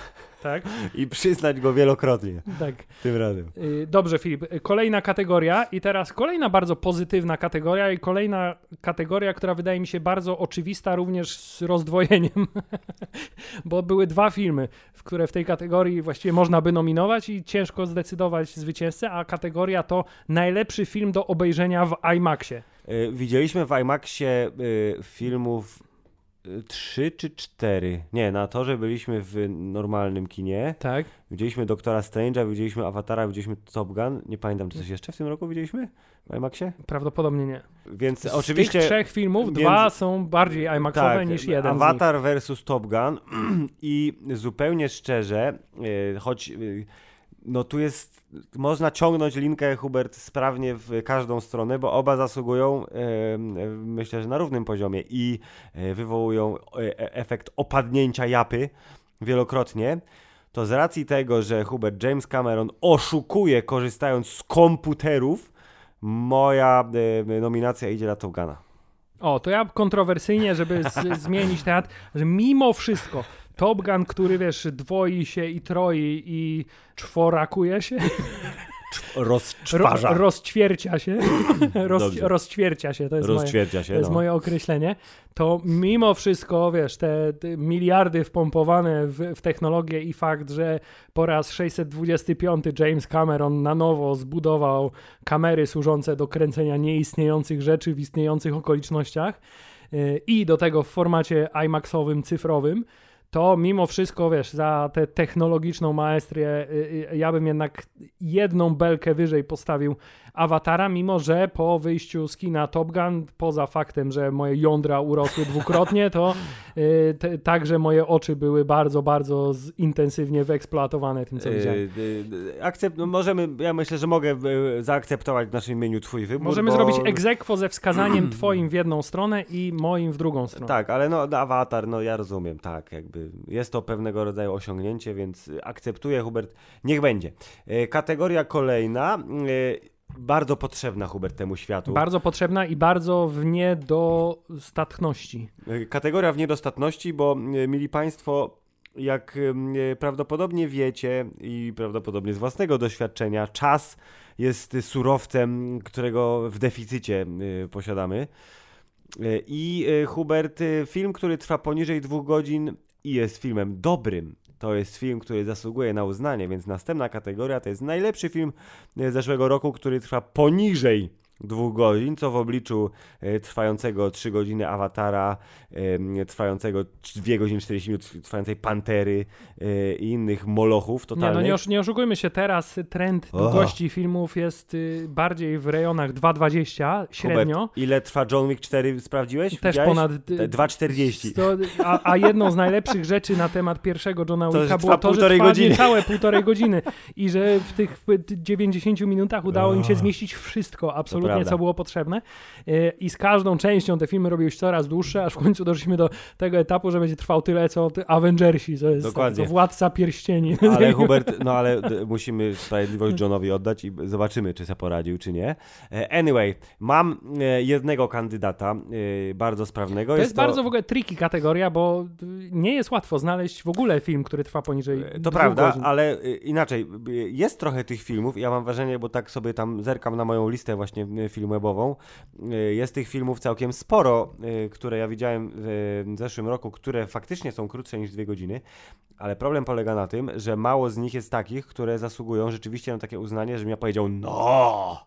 Tak, i przyznać go wielokrotnie tak. tym razem. Y, Dobrze, Filip. Y, Kolejna kategoria i teraz kolejna bardzo pozytywna kategoria i kolejna kategoria, która wydaje mi się bardzo oczywista również z rozdwojeniem, bo były dwa filmy, w które w tej kategorii właściwie można by nominować i ciężko zdecydować zwycięzcę, a kategoria to najlepszy film do obejrzenia w IMAXie. Y, Widzieliśmy w IMAXie filmów trzy czy cztery. Nie, na torze byliśmy w normalnym kinie. Tak. Widzieliśmy Doktora Strange'a, widzieliśmy Awatara, widzieliśmy Top Gun. Nie pamiętam, czy coś jeszcze w tym roku widzieliśmy w IMAXie? Prawdopodobnie nie. Więc Z oczywiście... tych trzech filmów więc- dwa są bardziej IMAXowe tak, niż jeden. Avatar versus Top Gun i zupełnie szczerze, y, choć y, no tu jest, można ciągnąć linkę Hubert sprawnie w każdą stronę, bo oba zasługują myślę, że na równym poziomie i y, wywołują y, efekt opadnięcia japy wielokrotnie. To z racji tego, że Hubert James Cameron oszukuje korzystając z komputerów, moja nominacja idzie na Top Guna. O, to ja kontrowersyjnie, żeby zmienić teatr, że mimo wszystko Top Gun, który wiesz, dwoi się i troi i czworakuje się. Rozczwarza. Ro, rozćwiercia się. Roz, rozćwiercia się, to jest, moje, się, to jest no. moje określenie. To mimo wszystko, wiesz, te, te miliardy wpompowane w, w, technologię i fakt, że po raz 625 James Cameron na nowo zbudował kamery służące do kręcenia nieistniejących rzeczy w istniejących okolicznościach yy, i do tego w formacie IMAXowym, cyfrowym, to mimo wszystko, wiesz, za tę technologiczną maestrię y, y, ja bym jednak jedną belkę wyżej postawił Awatara, mimo że po wyjściu z kina Top Gun, poza faktem, że moje jądra urosły dwukrotnie, to y, także moje oczy były bardzo, bardzo intensywnie wyeksploatowane tym, co widziałem. Akcept, no możemy, ja myślę, że mogę zaakceptować w naszym imieniu twój wybór. Możemy bo... zrobić egzekwo ze wskazaniem twoim w jedną stronę i moim w drugą stronę. Tak, ale no Awatar, no ja rozumiem, tak, jakby jest to pewnego rodzaju osiągnięcie, więc akceptuję, Hubert, niech będzie. Kategoria kolejna bardzo potrzebna, Hubert, temu światu. Bardzo potrzebna i bardzo w niedostatności. Kategoria w niedostatności, bo mili Państwo, jak prawdopodobnie wiecie i prawdopodobnie z własnego doświadczenia, czas jest surowcem, którego w deficycie posiadamy. I Hubert, film, który trwa poniżej dwóch godzin i jest filmem dobrym, to jest film, który zasługuje na uznanie, więc następna kategoria to jest najlepszy film zeszłego roku, który trwa poniżej dwóch godzin, co w obliczu e, trwającego 3 godziny awatara, trwającego 2 godziny 40 minut, trwającej pantery e, i innych molochów totalnych. Nie, no nie, nie oszukujmy się, teraz trend oh. długości filmów jest y, bardziej w rejonach 2,20 średnio. Hubert, ile trwa John Wick 4, sprawdziłeś? Też Widziałeś? ponad 2,40. A, a jedną z najlepszych rzeczy na temat pierwszego Johna Wicka było to, że trwa godziny. całe półtorej godziny i że w tych 90 minutach udało oh. im się zmieścić wszystko, absolutnie co było potrzebne. Y, I z każdą częścią te filmy robiły się coraz dłuższe, aż w końcu doszliśmy do tego etapu, że będzie trwał tyle, co Avengersi, co jest Dokładnie. To Władca Pierścieni. Ale Hubert, no ale musimy sprawiedliwość Johnowi oddać i zobaczymy, czy sobie poradził, czy nie. E, anyway, mam e, jednego kandydata, e, bardzo sprawnego. To jest, jest to... bardzo w ogóle tricky kategoria, bo nie jest łatwo znaleźć w ogóle film, który trwa poniżej To prawda, godzin. ale inaczej, jest trochę tych filmów, ja mam wrażenie, bo tak sobie tam zerkam na moją listę właśnie filmów webową. Y, jest tych filmów całkiem sporo, y, które ja widziałem w zeszłym roku, które faktycznie są krótsze niż dwie godziny, ale problem polega na tym, że mało z nich jest takich, które zasługują rzeczywiście na takie uznanie, żebym ja powiedział, no,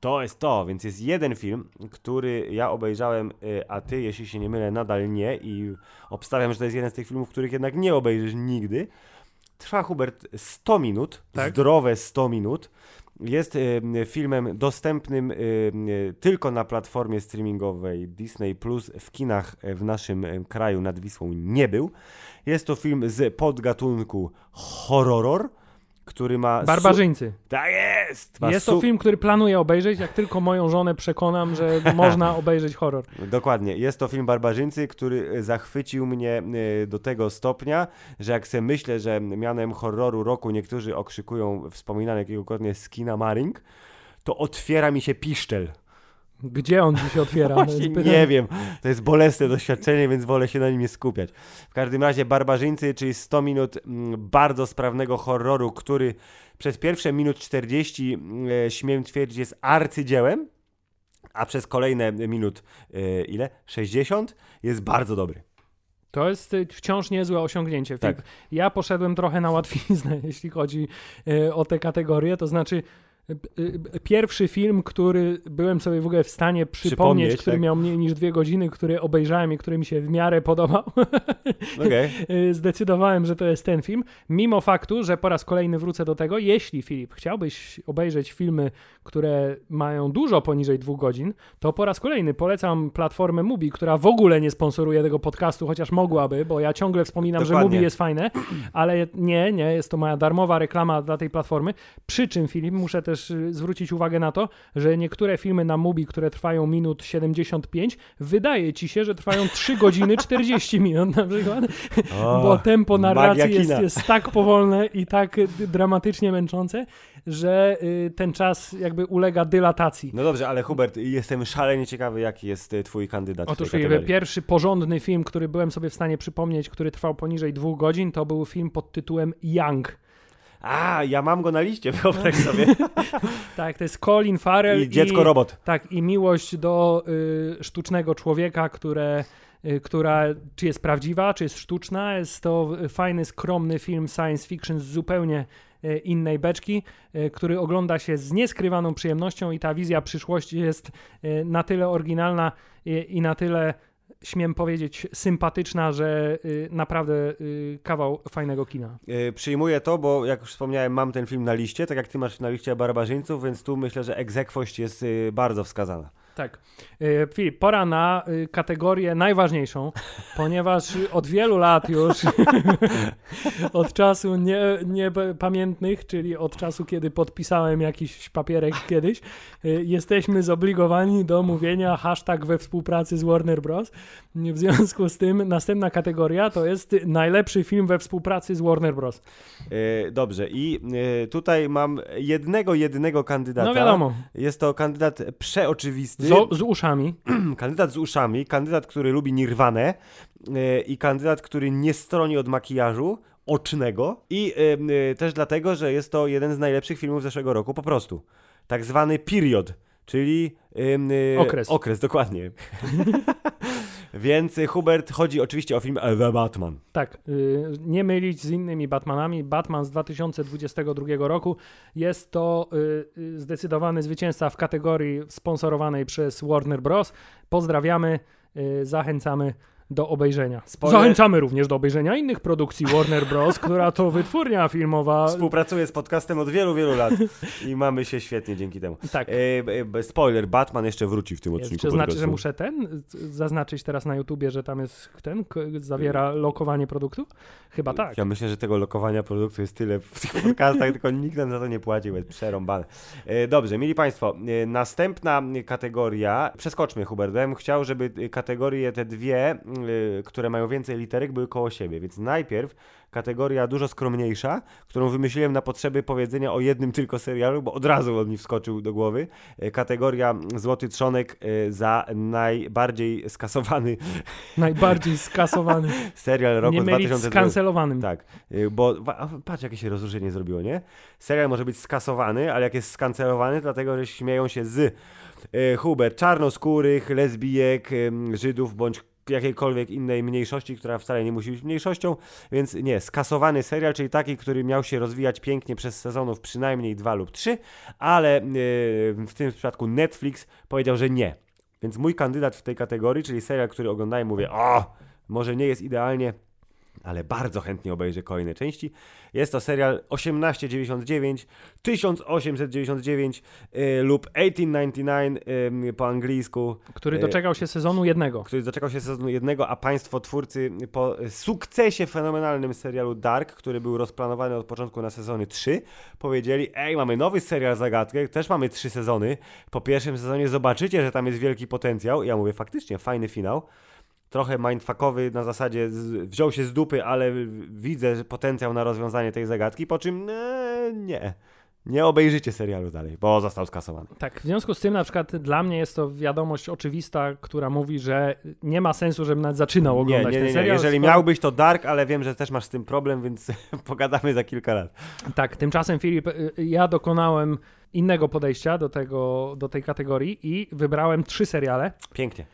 to jest to, więc jest jeden film, który ja obejrzałem, a ty, jeśli się nie mylę, nadal nie i obstawiam, że to jest jeden z tych filmów, których jednak nie obejrzysz nigdy. Trwa Hubert 100 minut, tak? zdrowe 100 minut. Jest y, filmem dostępnym y, y, tylko na platformie streamingowej Disney Plus. W kinach w naszym kraju nad Wisłą nie był. Jest to film z podgatunku horror który ma. Barbarzyńcy. Tak jest! Jest to film, który planuję obejrzeć, jak tylko moją żonę przekonam, że można obejrzeć horror. Dokładnie. Jest to film Barbarzyńcy, który zachwycił mnie e, do tego stopnia, że jak sobie myślę, że mianem horroru roku niektórzy okrzykują wspominany jakiegokolwiek skina Maring, to otwiera mi się piszczel. Gdzie on dziś otwiera? Właśnie nie wiem. To jest bolesne doświadczenie, więc wolę się na nim nie skupiać. W każdym razie Barbarzyńcy, czyli 100 minut mm, bardzo sprawnego horroru, który przez pierwsze minut 40 mm, e, śmiem twierdzić jest arcydziełem, a przez kolejne minut e, ile? 60 jest bardzo dobry. To jest e, wciąż niezłe osiągnięcie. Tak. Ja poszedłem trochę na łatwiznę, jeśli chodzi o te kategorie, to znaczy pierwszy film, który byłem sobie w ogóle w stanie przypomnieć, przypomnieć który tak? miał mniej niż dwie godziny, który obejrzałem i który mi się w miarę podobał. Okay. Zdecydowałem, że to jest ten film, mimo faktu, że po raz kolejny wrócę do tego, jeśli Filip, chciałbyś obejrzeć filmy, które mają dużo poniżej dwóch godzin, to po raz kolejny polecam platformę Mubi, która w ogóle nie sponsoruje tego podcastu, chociaż mogłaby, bo ja ciągle wspominam, Dokładnie. że Mubi jest fajne, ale nie, nie, jest to moja darmowa reklama dla tej platformy, przy czym Filip, muszę też możesz y, zwrócić uwagę na to, że niektóre filmy na Mubi, które trwają minut 75, wydaje ci się, że trwają 3 godziny 40 minut na przykład, O, bo tempo narracji jest, jest tak powolne i tak dramatycznie męczące, że y, ten czas jakby ulega dylatacji. No dobrze, ale Hubert, jestem szalenie ciekawy, jaki jest y, twój kandydat Otóż pierwszy porządny film, który byłem sobie w stanie przypomnieć, który trwał poniżej dwóch godzin, to był film pod tytułem Young. A, ja mam go na liście, wyobraź sobie. Tak, to jest Colin Farrell I dziecko robot. Tak, i miłość do y, sztucznego człowieka, które, y, która czy jest prawdziwa, czy jest sztuczna. Jest to fajny, skromny film science fiction z zupełnie y, innej beczki, y, który ogląda się z nieskrywaną przyjemnością i ta wizja przyszłości jest na tyle oryginalna i, i na tyle śmiem powiedzieć sympatyczna, że y, naprawdę y, kawał fajnego kina. Y, Przyjmuję to, bo jak już wspomniałem, mam ten film na liście, tak jak ty masz na liście barbarzyńców, więc tu myślę, że egzekwość jest bardzo wskazana. Tak. Y, Filip, pora na y, kategorię najważniejszą, ponieważ od wielu lat już, od czasu nie, niepamiętnych, czyli od czasu, kiedy podpisałem jakiś papierek kiedyś, y, jesteśmy zobligowani do mówienia hashtag we współpracy z Warner Bros. W związku z tym następna kategoria to jest najlepszy film we współpracy z Warner Bros. Dobrze, i tutaj mam jednego, jedynego kandydata. No wiadomo, Jest to kandydat przeoczywisty. Z, z uszami. kandydat z uszami, kandydat, który lubi nirwanę yy, i kandydat, który nie stroni od makijażu ocznego i yy, yy, też dlatego, że jest to jeden z najlepszych filmów zeszłego roku po prostu. Tak zwany period, czyli yy, Okres. Okres, dokładnie. Więc Hubert chodzi oczywiście o film The Batman. Tak, y, nie mylić z innymi Batmanami. Batman z 2022 roku jest to y, y, zdecydowany zwycięzca w kategorii sponsorowanej przez Warner Bros. Pozdrawiamy, zachęcamy do obejrzenia. Spoiler. Zachęcamy również do obejrzenia innych produkcji Warner Bros., która to wytwórnia filmowa. Współpracuję z podcastem od wielu, wielu lat i mamy się świetnie dzięki temu. Tak. E, e, spoiler, Batman jeszcze wróci w tym odcinku. Czy znaczy, że muszę ten zaznaczyć teraz na YouTubie, że tam jest ten, zawiera lokowanie produktu? Chyba tak. Ja myślę, że tego lokowania produktu jest tyle w tych podcastach, tylko nikt nam za to nie płaci, bo jest przerąbane. E, Dobrze, mili Państwo, e, następna kategoria, przeskoczmy Hubert, bo ja bym chciał, żeby e, kategorie te dwie, e, które mają więcej literek, były koło siebie, więc najpierw kategoria dużo skromniejsza, którą wymyśliłem na potrzeby powiedzenia o jednym tylko serialu, bo od razu on mi wskoczył do głowy. E, Kategoria Złoty Trzonek e, za najbardziej skasowany Najbardziej skasowany. serial roku nie mylić z 2020. kancelowanym. Tak, y, bo patrz jakie się rozróżnienie zrobiło, nie? Serial może być skasowany, ale jak jest skancelowany, dlatego że śmieją się z y, Hubert czarnoskórych, lesbijek, Żydów bądź jakiejkolwiek innej mniejszości, która wcale nie musi być mniejszością, więc nie, skasowany serial, czyli taki, który miał się rozwijać pięknie przez sezonów przynajmniej dwa lub trzy, ale y, w tym przypadku Netflix powiedział, że nie. Więc mój kandydat w tej kategorii, czyli serial, który oglądałem, mówię, o, może nie jest idealnie, ale bardzo chętnie obejrzę kolejne części. Jest to serial 1899, 1899 y, lub 1899 y, po angielsku, Który E, doczekał się sezonu jednego. który doczekał się sezonu jednego, a państwo twórcy po sukcesie fenomenalnym serialu Dark, który był rozplanowany od początku na sezony 3, powiedzieli, ej, mamy nowy serial Zagadkę, też mamy trzy sezony, po pierwszym sezonie zobaczycie, że tam jest wielki potencjał. I ja mówię, faktycznie, fajny finał. Trochę mindfuckowy na zasadzie z, wziął się z dupy, ale widzę potencjał na rozwiązanie tej zagadki, po czym e, nie, nie obejrzycie serialu dalej, bo został skasowany. Tak, w związku z tym na przykład dla mnie jest to wiadomość oczywista, która mówi, że nie ma sensu, żebym nawet zaczynał oglądać nie, nie, ten nie. serial. Jeżeli skoro- miałbyś to Dark, ale wiem, że też masz z tym problem, więc pogadamy za kilka lat. Tak, tymczasem Filip, y, ja dokonałem innego podejścia do, tego, do tej kategorii i wybrałem trzy seriale, Pięknie,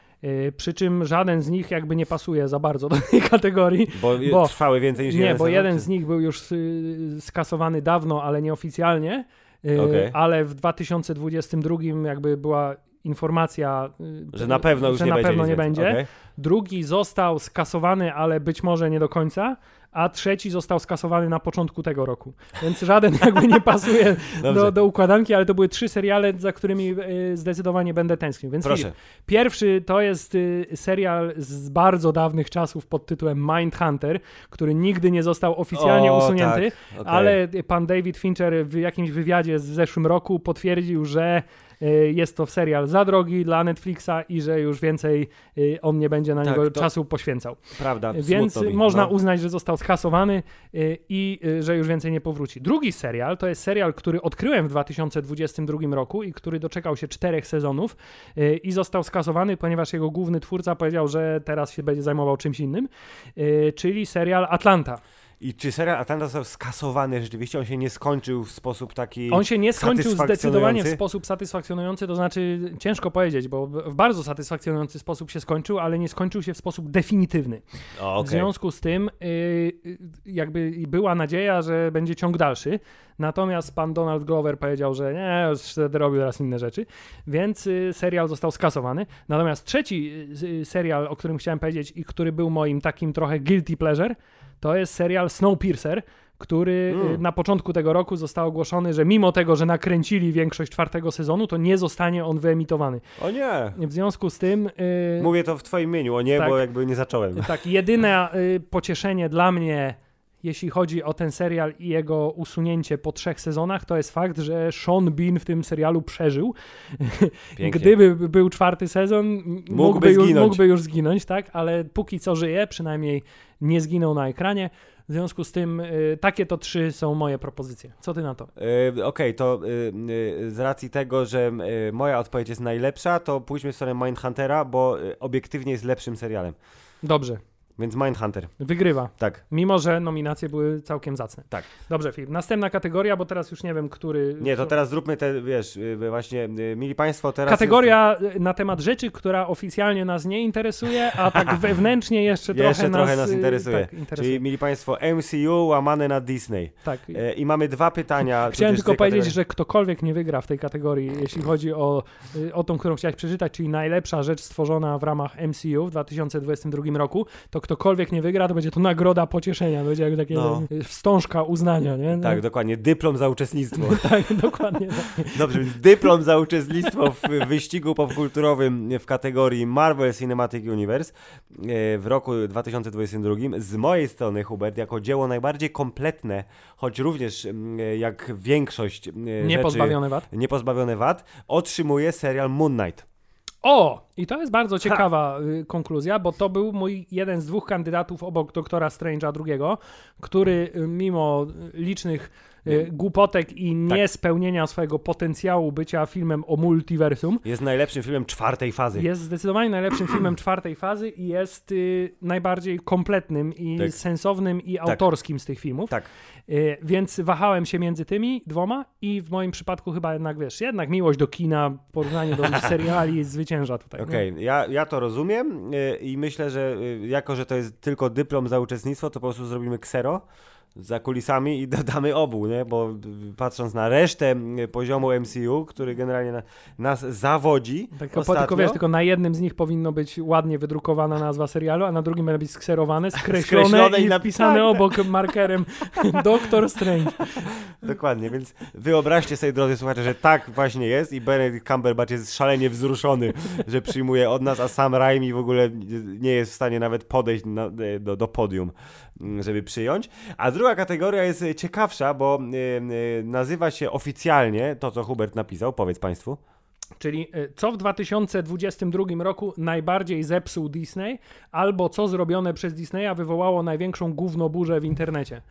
przy czym żaden z nich jakby nie pasuje za bardzo do tej kategorii. bo, Bo- trwały więcej niż Nie, jeden bo sezon, jeden z nich był już y, skasowany dawno, ale nieoficjalnie, y, Okej. ale w 2022 jakby była informacja, y, Że na pewno już nie na będzie pewno nie będzie. Okej. Drugi został skasowany, ale być może nie do końca. A trzeci został skasowany na początku tego roku. Więc żaden jakby nie pasuje do, do układanki, ale to były trzy seriale, za którymi y, zdecydowanie będę tęsknił. Więc Proszę. Pierwszy to jest y, serial z bardzo dawnych czasów pod tytułem Mindhunter, który nigdy nie został oficjalnie O, usunięty. tak, okej. Ale pan David Fincher w jakimś wywiadzie z zeszłym roku potwierdził, że jest to serial za drogi dla Netflixa i że już więcej y, on nie będzie na Tak, niego to- czasu poświęcał. Prawda, Więc mi. można no. uznać, że został skasowany y, i y, że już więcej nie powróci. Drugi serial to jest serial, który odkryłem w 2022 roku i który doczekał się czterech sezonów y, i został skasowany, ponieważ jego główny twórca powiedział, że teraz się będzie zajmował czymś innym, y, czyli serial Atlanta. I czy serial Atlanta został skasowany rzeczywiście? On się nie skończył w sposób taki... On się nie skończył zdecydowanie w sposób satysfakcjonujący, to znaczy ciężko powiedzieć, bo w bardzo satysfakcjonujący sposób się skończył, ale nie skończył się w sposób definitywny. O, W okej. związku z tym y, y, jakby była nadzieja, że będzie ciąg dalszy. Natomiast pan Donald Glover powiedział, że nie, już robił teraz inne rzeczy, więc y, serial został skasowany. Natomiast trzeci serial, o którym chciałem powiedzieć i który był moim takim trochę guilty pleasure, to jest serial Snowpiercer, który Mm. y, na początku tego roku został ogłoszony, że mimo tego, że nakręcili większość czwartego sezonu, to nie zostanie on wyemitowany. O nie! W związku z tym y, Mówię to w twoim imieniu, o nie, tak. bo jakby nie zacząłem. tak, jedyne y, pocieszenie dla mnie, jeśli chodzi o ten serial i jego usunięcie po trzech sezonach, to jest fakt, że Sean Bean w tym serialu przeżył. Pięknie. Gdyby był czwarty sezon, m- mógłby, już, zginąć. mógłby już zginąć, tak? Ale póki co żyje, przynajmniej nie zginął na ekranie. W związku z tym y, takie to trzy są moje propozycje. Co ty na to? E, Okej, to y, y, z racji tego, że y, moja odpowiedź jest najlepsza, to pójdźmy w stronę Mindhuntera, bo y, obiektywnie jest lepszym serialem. Dobrze, Więc Mindhunter, wygrywa. tak. Mimo, że nominacje były całkiem zacne. Tak. Dobrze, Filip. Następna kategoria, bo teraz już nie wiem, który. Nie, to teraz zróbmy te, wiesz, y, właśnie, y, mili państwo, teraz... Kategoria y, na temat rzeczy, która oficjalnie nas nie interesuje, a tak wewnętrznie jeszcze trochę, Jeszcze trochę nas, nas y, interesuje. Tak, interesuje. Czyli, mili państwo, MCU łamane na Disney. tak. I mamy dwa pytania. Chciałem tylko powiedzieć, kategorie. że ktokolwiek nie wygra w tej kategorii, jeśli chodzi o, y, o tą, którą chciałeś przeczytać, czyli najlepsza rzecz stworzona w ramach MCU w 2022 roku, to ktokolwiek nie wygra, to będzie to nagroda pocieszenia, będzie jakby takie No. wstążka uznania, nie? No, Tak, dokładnie, dyplom za uczestnictwo. tak, dokładnie. Tak. Dobrze, więc dyplom za uczestnictwo w wyścigu popkulturowym w kategorii Marvel Cinematic Universe e, w roku 2022. Z mojej strony, Hubert, jako dzieło najbardziej kompletne, choć również mm, e, jak większość e, Nie rzeczy pozbawiony wad. niepozbawione wad, otrzymuje serial Moon Knight. O! I to jest bardzo ciekawa y, konkluzja, bo to był mój jeden z dwóch kandydatów obok doktora Strange'a drugiego, który y, mimo y, licznych głupotek i niespełnienia swojego potencjału bycia filmem o multiversum, Jest najlepszym filmem czwartej fazy. jest zdecydowanie najlepszym filmem czwartej fazy i jest y, najbardziej kompletnym i Tak. sensownym i autorskim z tych filmów. Tak. Y, więc wahałem się między tymi dwoma i w moim przypadku chyba jednak, wiesz, jednak miłość do kina w porównaniu do seriali zwycięża tutaj. Okej, ja, ja to rozumiem y, i myślę, że y, jako, że to jest tylko dyplom za uczestnictwo, to po prostu zrobimy ksero za kulisami i dodamy obu, nie? Bo patrząc na resztę poziomu MCU, który generalnie na, nas zawodzi Tak, ostatnio, tylko wiesz, tylko na jednym z nich powinno być ładnie wydrukowana nazwa serialu, a na drugim będzie być skserowane, skreślone, Skreślone i i napisane. wpisane obok markerem Doktor Strange. Dokładnie, więc wyobraźcie sobie, drodzy słuchacze, że tak właśnie jest i Benedict Cumberbatch jest szalenie wzruszony, że przyjmuje od nas, a sam Raimi w ogóle nie jest w stanie nawet podejść na, do, do podium, żeby przyjąć. A druga kategoria jest e, ciekawsza, bo e, e, nazywa się oficjalnie to, co Hubert napisał, powiedz Państwu. Czyli co w 2022 roku najbardziej zepsuł Disney, albo co zrobione przez Disneya wywołało największą gównoburzę w internecie.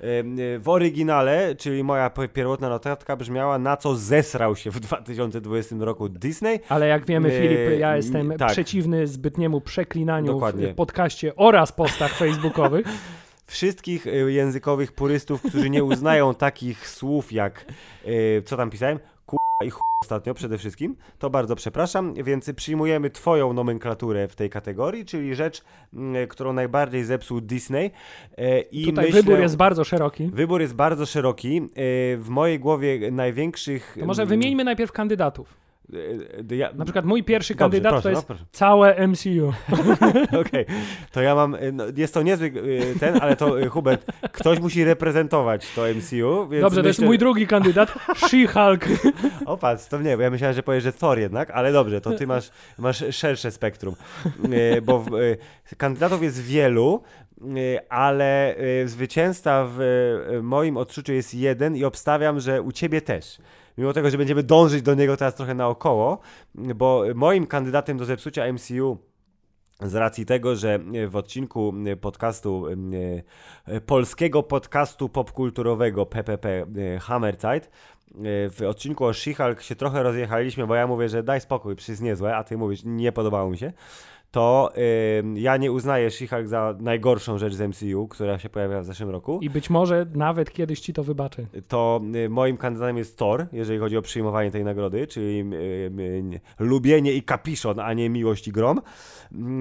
W oryginale, czyli moja pierwotna notatka brzmiała, na co zesrał się w 2020 roku Disney. Ale jak wiemy, Filip, ja jestem tak. przeciwny zbytniemu przeklinaniu Dokładnie. w podcaście oraz postach facebookowych. wszystkich e, językowych purystów, którzy nie uznają takich słów jak, e, co tam pisałem, i ch ostatnio przede wszystkim, to bardzo przepraszam, więc przyjmujemy twoją nomenklaturę w tej kategorii, czyli rzecz, m, którą najbardziej zepsuł Disney e, i Tutaj myślę, wybór jest bardzo szeroki. Wybór jest bardzo szeroki. E, W mojej głowie największych... To może mm, wymieńmy najpierw kandydatów. E, ja, Na przykład mój pierwszy Dobrze, kandydat proszę, to no jest proszę. całe MCU. Okej, to ja mam, e, no, jest to niezły e, ten, ale to e, Hubert, ktoś musi reprezentować to MCU, więc Dobrze, to jest myślę- mój drugi kandydat, She-Hulk. O, patrz, to nie, bo ja myślałem, że powiesz, że Thor jednak, ale dobrze, to ty masz, masz szersze spektrum, E, bo w, e, kandydatów jest wielu, e, ale e, zwycięzca w e, moim odczuciu jest jeden i obstawiam, że u ciebie też. Mimo tego, że będziemy dążyć do niego teraz trochę naokoło, bo moim kandydatem do zepsucia MCU z racji tego, że w odcinku podcastu, e, polskiego podcastu popkulturowego PPP e, Hammerzeit, e, w odcinku o She-Hulk się trochę rozjechaliśmy, bo ja mówię, że daj spokój, przecież niezłe, a ty mówisz, nie podobało mi się, to ja nie uznaję She-Hulk za najgorszą rzecz z MCU, która się pojawiła w zeszłym roku. I być może nawet kiedyś ci to wybaczę. To y, moim kandydatem jest Thor, jeżeli chodzi o przyjmowanie tej nagrody, czyli lubienie i kapiszon, a nie miłość i grom,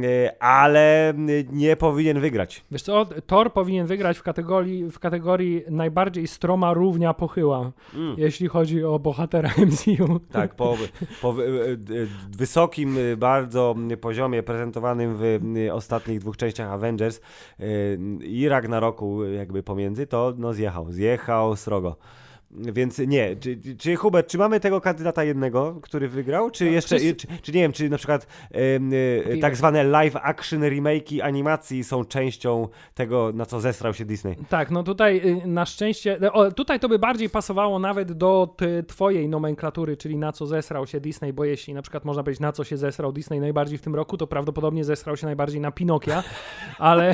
Y, ale y, nie powinien wygrać. Wiesz co, Thor powinien wygrać w kategorii, w kategorii najbardziej stroma równia pochyła, jeśli chodzi o bohatera MCU. Tak, po, po wysokim bardzo poziomie prezentowanym w y, ostatnich dwóch częściach Avengers y, i Ragnaroku y, jakby pomiędzy, to no zjechał, zjechał srogo. Więc nie, czy, czy- czy Hubert, czy mamy tego kandydata jednego, który wygrał, czy No, jeszcze, wszyscy- czy, czy nie wiem, czy na przykład em, y, tak zwane live action remake'i animacji są częścią tego, na co zesrał się Disney? Tak, no tutaj y, na szczęście, o, tutaj to by bardziej pasowało nawet do ty, twojej nomenklatury, czyli na co zesrał się Disney, bo jeśli na przykład można powiedzieć na co się zesrał Disney najbardziej w tym roku, to prawdopodobnie zesrał się najbardziej na Pinokia, ale,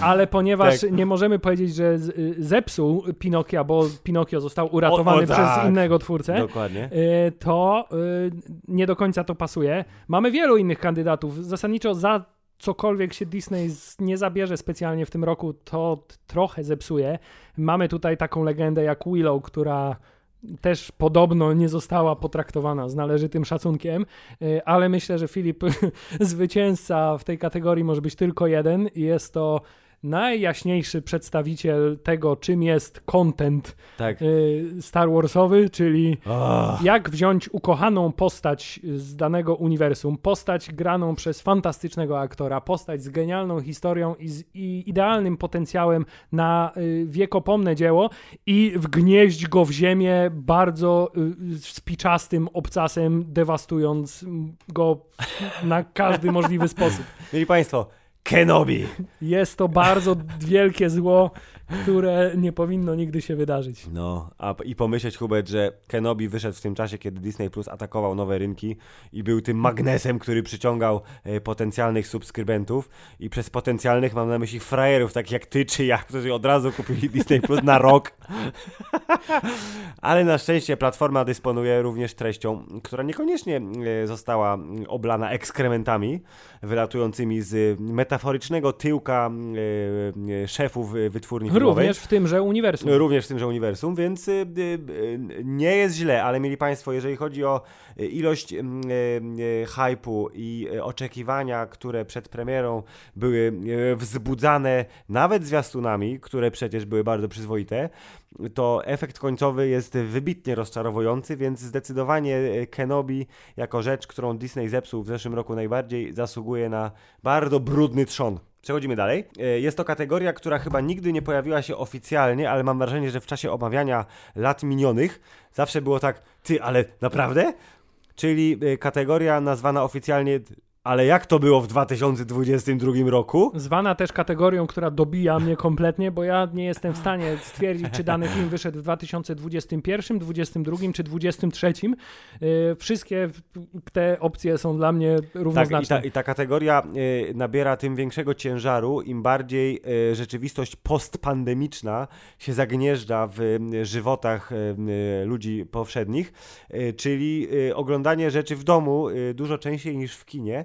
ale ponieważ Tak. nie możemy powiedzieć, że y, zepsuł Pinokia, bo Pinokio został uratowany O, o, przez tak. innego twórcę, Dokładnie. y, to y, nie do końca to pasuje. Mamy wielu innych kandydatów. Zasadniczo za cokolwiek się Disney nie zabierze specjalnie w tym roku, to trochę zepsuje. Mamy tutaj taką legendę jak Willow, która też podobno nie została potraktowana z należytym szacunkiem, y, ale myślę, że Filip, zwycięzca w tej kategorii może być tylko jeden i jest to najjaśniejszy przedstawiciel tego, czym jest content Tak. y, Star Warsowy, czyli Oh. jak wziąć ukochaną postać z danego uniwersum, postać graną przez fantastycznego aktora, postać z genialną historią i z i idealnym potencjałem na y, wiekopomne dzieło i wgnieść go w ziemię bardzo y, spiczastym obcasem, dewastując go na każdy możliwy sposób. Mieli Państwo, Kenobi. Jest to bardzo wielkie zło, które nie powinno nigdy się wydarzyć. No, a, i pomyśleć, Hubert, że Kenobi wyszedł w tym czasie, kiedy Disney Plus atakował nowe rynki i był tym magnesem, który przyciągał e, potencjalnych subskrybentów i przez potencjalnych mam na myśli frajerów, takich jak ty czy ja, którzy od razu kupili Disney Plus na rok. Ale na szczęście platforma dysponuje również treścią, która niekoniecznie e, została oblana ekskrementami wylatującymi z metaforycznego tyłka e, e, szefów e, wytwórni filmowej. Również w tymże uniwersum. Również w tymże uniwersum, więc nie jest źle, ale mieli Państwo, jeżeli chodzi o ilość y, hypu i oczekiwania, które przed premierą były wzbudzane nawet zwiastunami, które przecież były bardzo przyzwoite, to efekt końcowy jest wybitnie rozczarowujący, więc zdecydowanie y, Kenobi jako rzecz, którą Disney zepsuł w zeszłym roku najbardziej, zasługuje na bardzo brudny trzon. Przechodzimy dalej. E, Jest to kategoria, która chyba nigdy nie pojawiła się oficjalnie, ale mam wrażenie, że w czasie omawiania lat minionych zawsze było tak, ty, ale naprawdę? Czyli e, kategoria nazwana oficjalnie, ale jak to było w 2022 roku? Zwana też kategorią, która dobija mnie kompletnie, bo ja nie jestem w stanie stwierdzić, czy dany film wyszedł w 2021, 2022 czy 2023. Yy, Wszystkie te opcje są dla mnie Tak, i równoznaczne. ta, i ta kategoria e, nabiera tym większego ciężaru, im bardziej e, rzeczywistość postpandemiczna się zagnieżdża w żywotach ludzi powszednich, czyli oglądanie rzeczy w domu dużo częściej niż w kinie.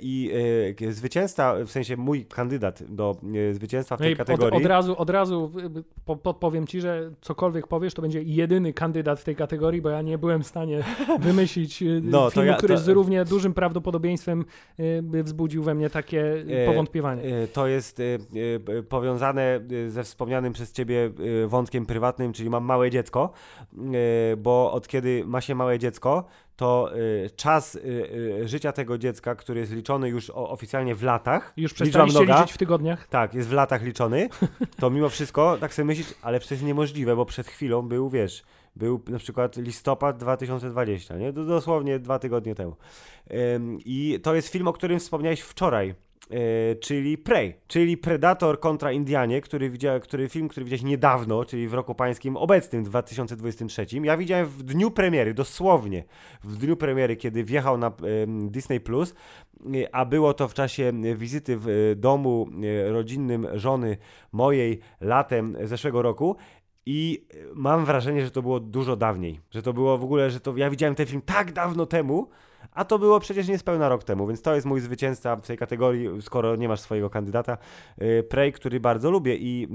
I e, zwycięzca, w sensie mój kandydat do e, zwycięstwa w No tej od, kategorii. od razu, od razu y, po, podpowiem ci, że cokolwiek powiesz, to będzie jedyny kandydat w tej kategorii, bo ja nie byłem w stanie wymyślić No, filmu, ja- który to- z równie dużym prawdopodobieństwem by wzbudził we mnie takie E, powątpiewanie. e, To jest e, e, powiązane e, ze wspomnianym przez ciebie e, wątkiem prywatnym, czyli mam małe dziecko, e, bo od kiedy ma się małe dziecko, to czas życia tego dziecka, który jest liczony już oficjalnie w latach. Już przestaliście mnoga, liczyć w tygodniach? Tak, jest w latach liczony, to mimo wszystko tak sobie myślisz, ale przecież niemożliwe, bo przed chwilą był, wiesz, był na przykład listopad 2020, nie? Do- Dosłownie dwa tygodnie temu. I to jest film, o którym wspomniałeś wczoraj. Yy, czyli Prey, czyli Predator kontra Indianie, który, widział, który film, który widziałeś niedawno, czyli w roku pańskim obecnym 2023. Ja widziałem w dniu premiery, dosłownie w dniu premiery, kiedy wjechał na Disney Plus, y, a było to w czasie wizyty w y, domu rodzinnym żony mojej latem zeszłego roku. I mam wrażenie, że to było dużo dawniej. Że to było w ogóle, że to ja widziałem ten film tak dawno temu, a to było przecież niespełna rok temu, więc to jest mój zwycięzca w tej kategorii, skoro nie masz swojego kandydata. Y, Prey, który bardzo lubię i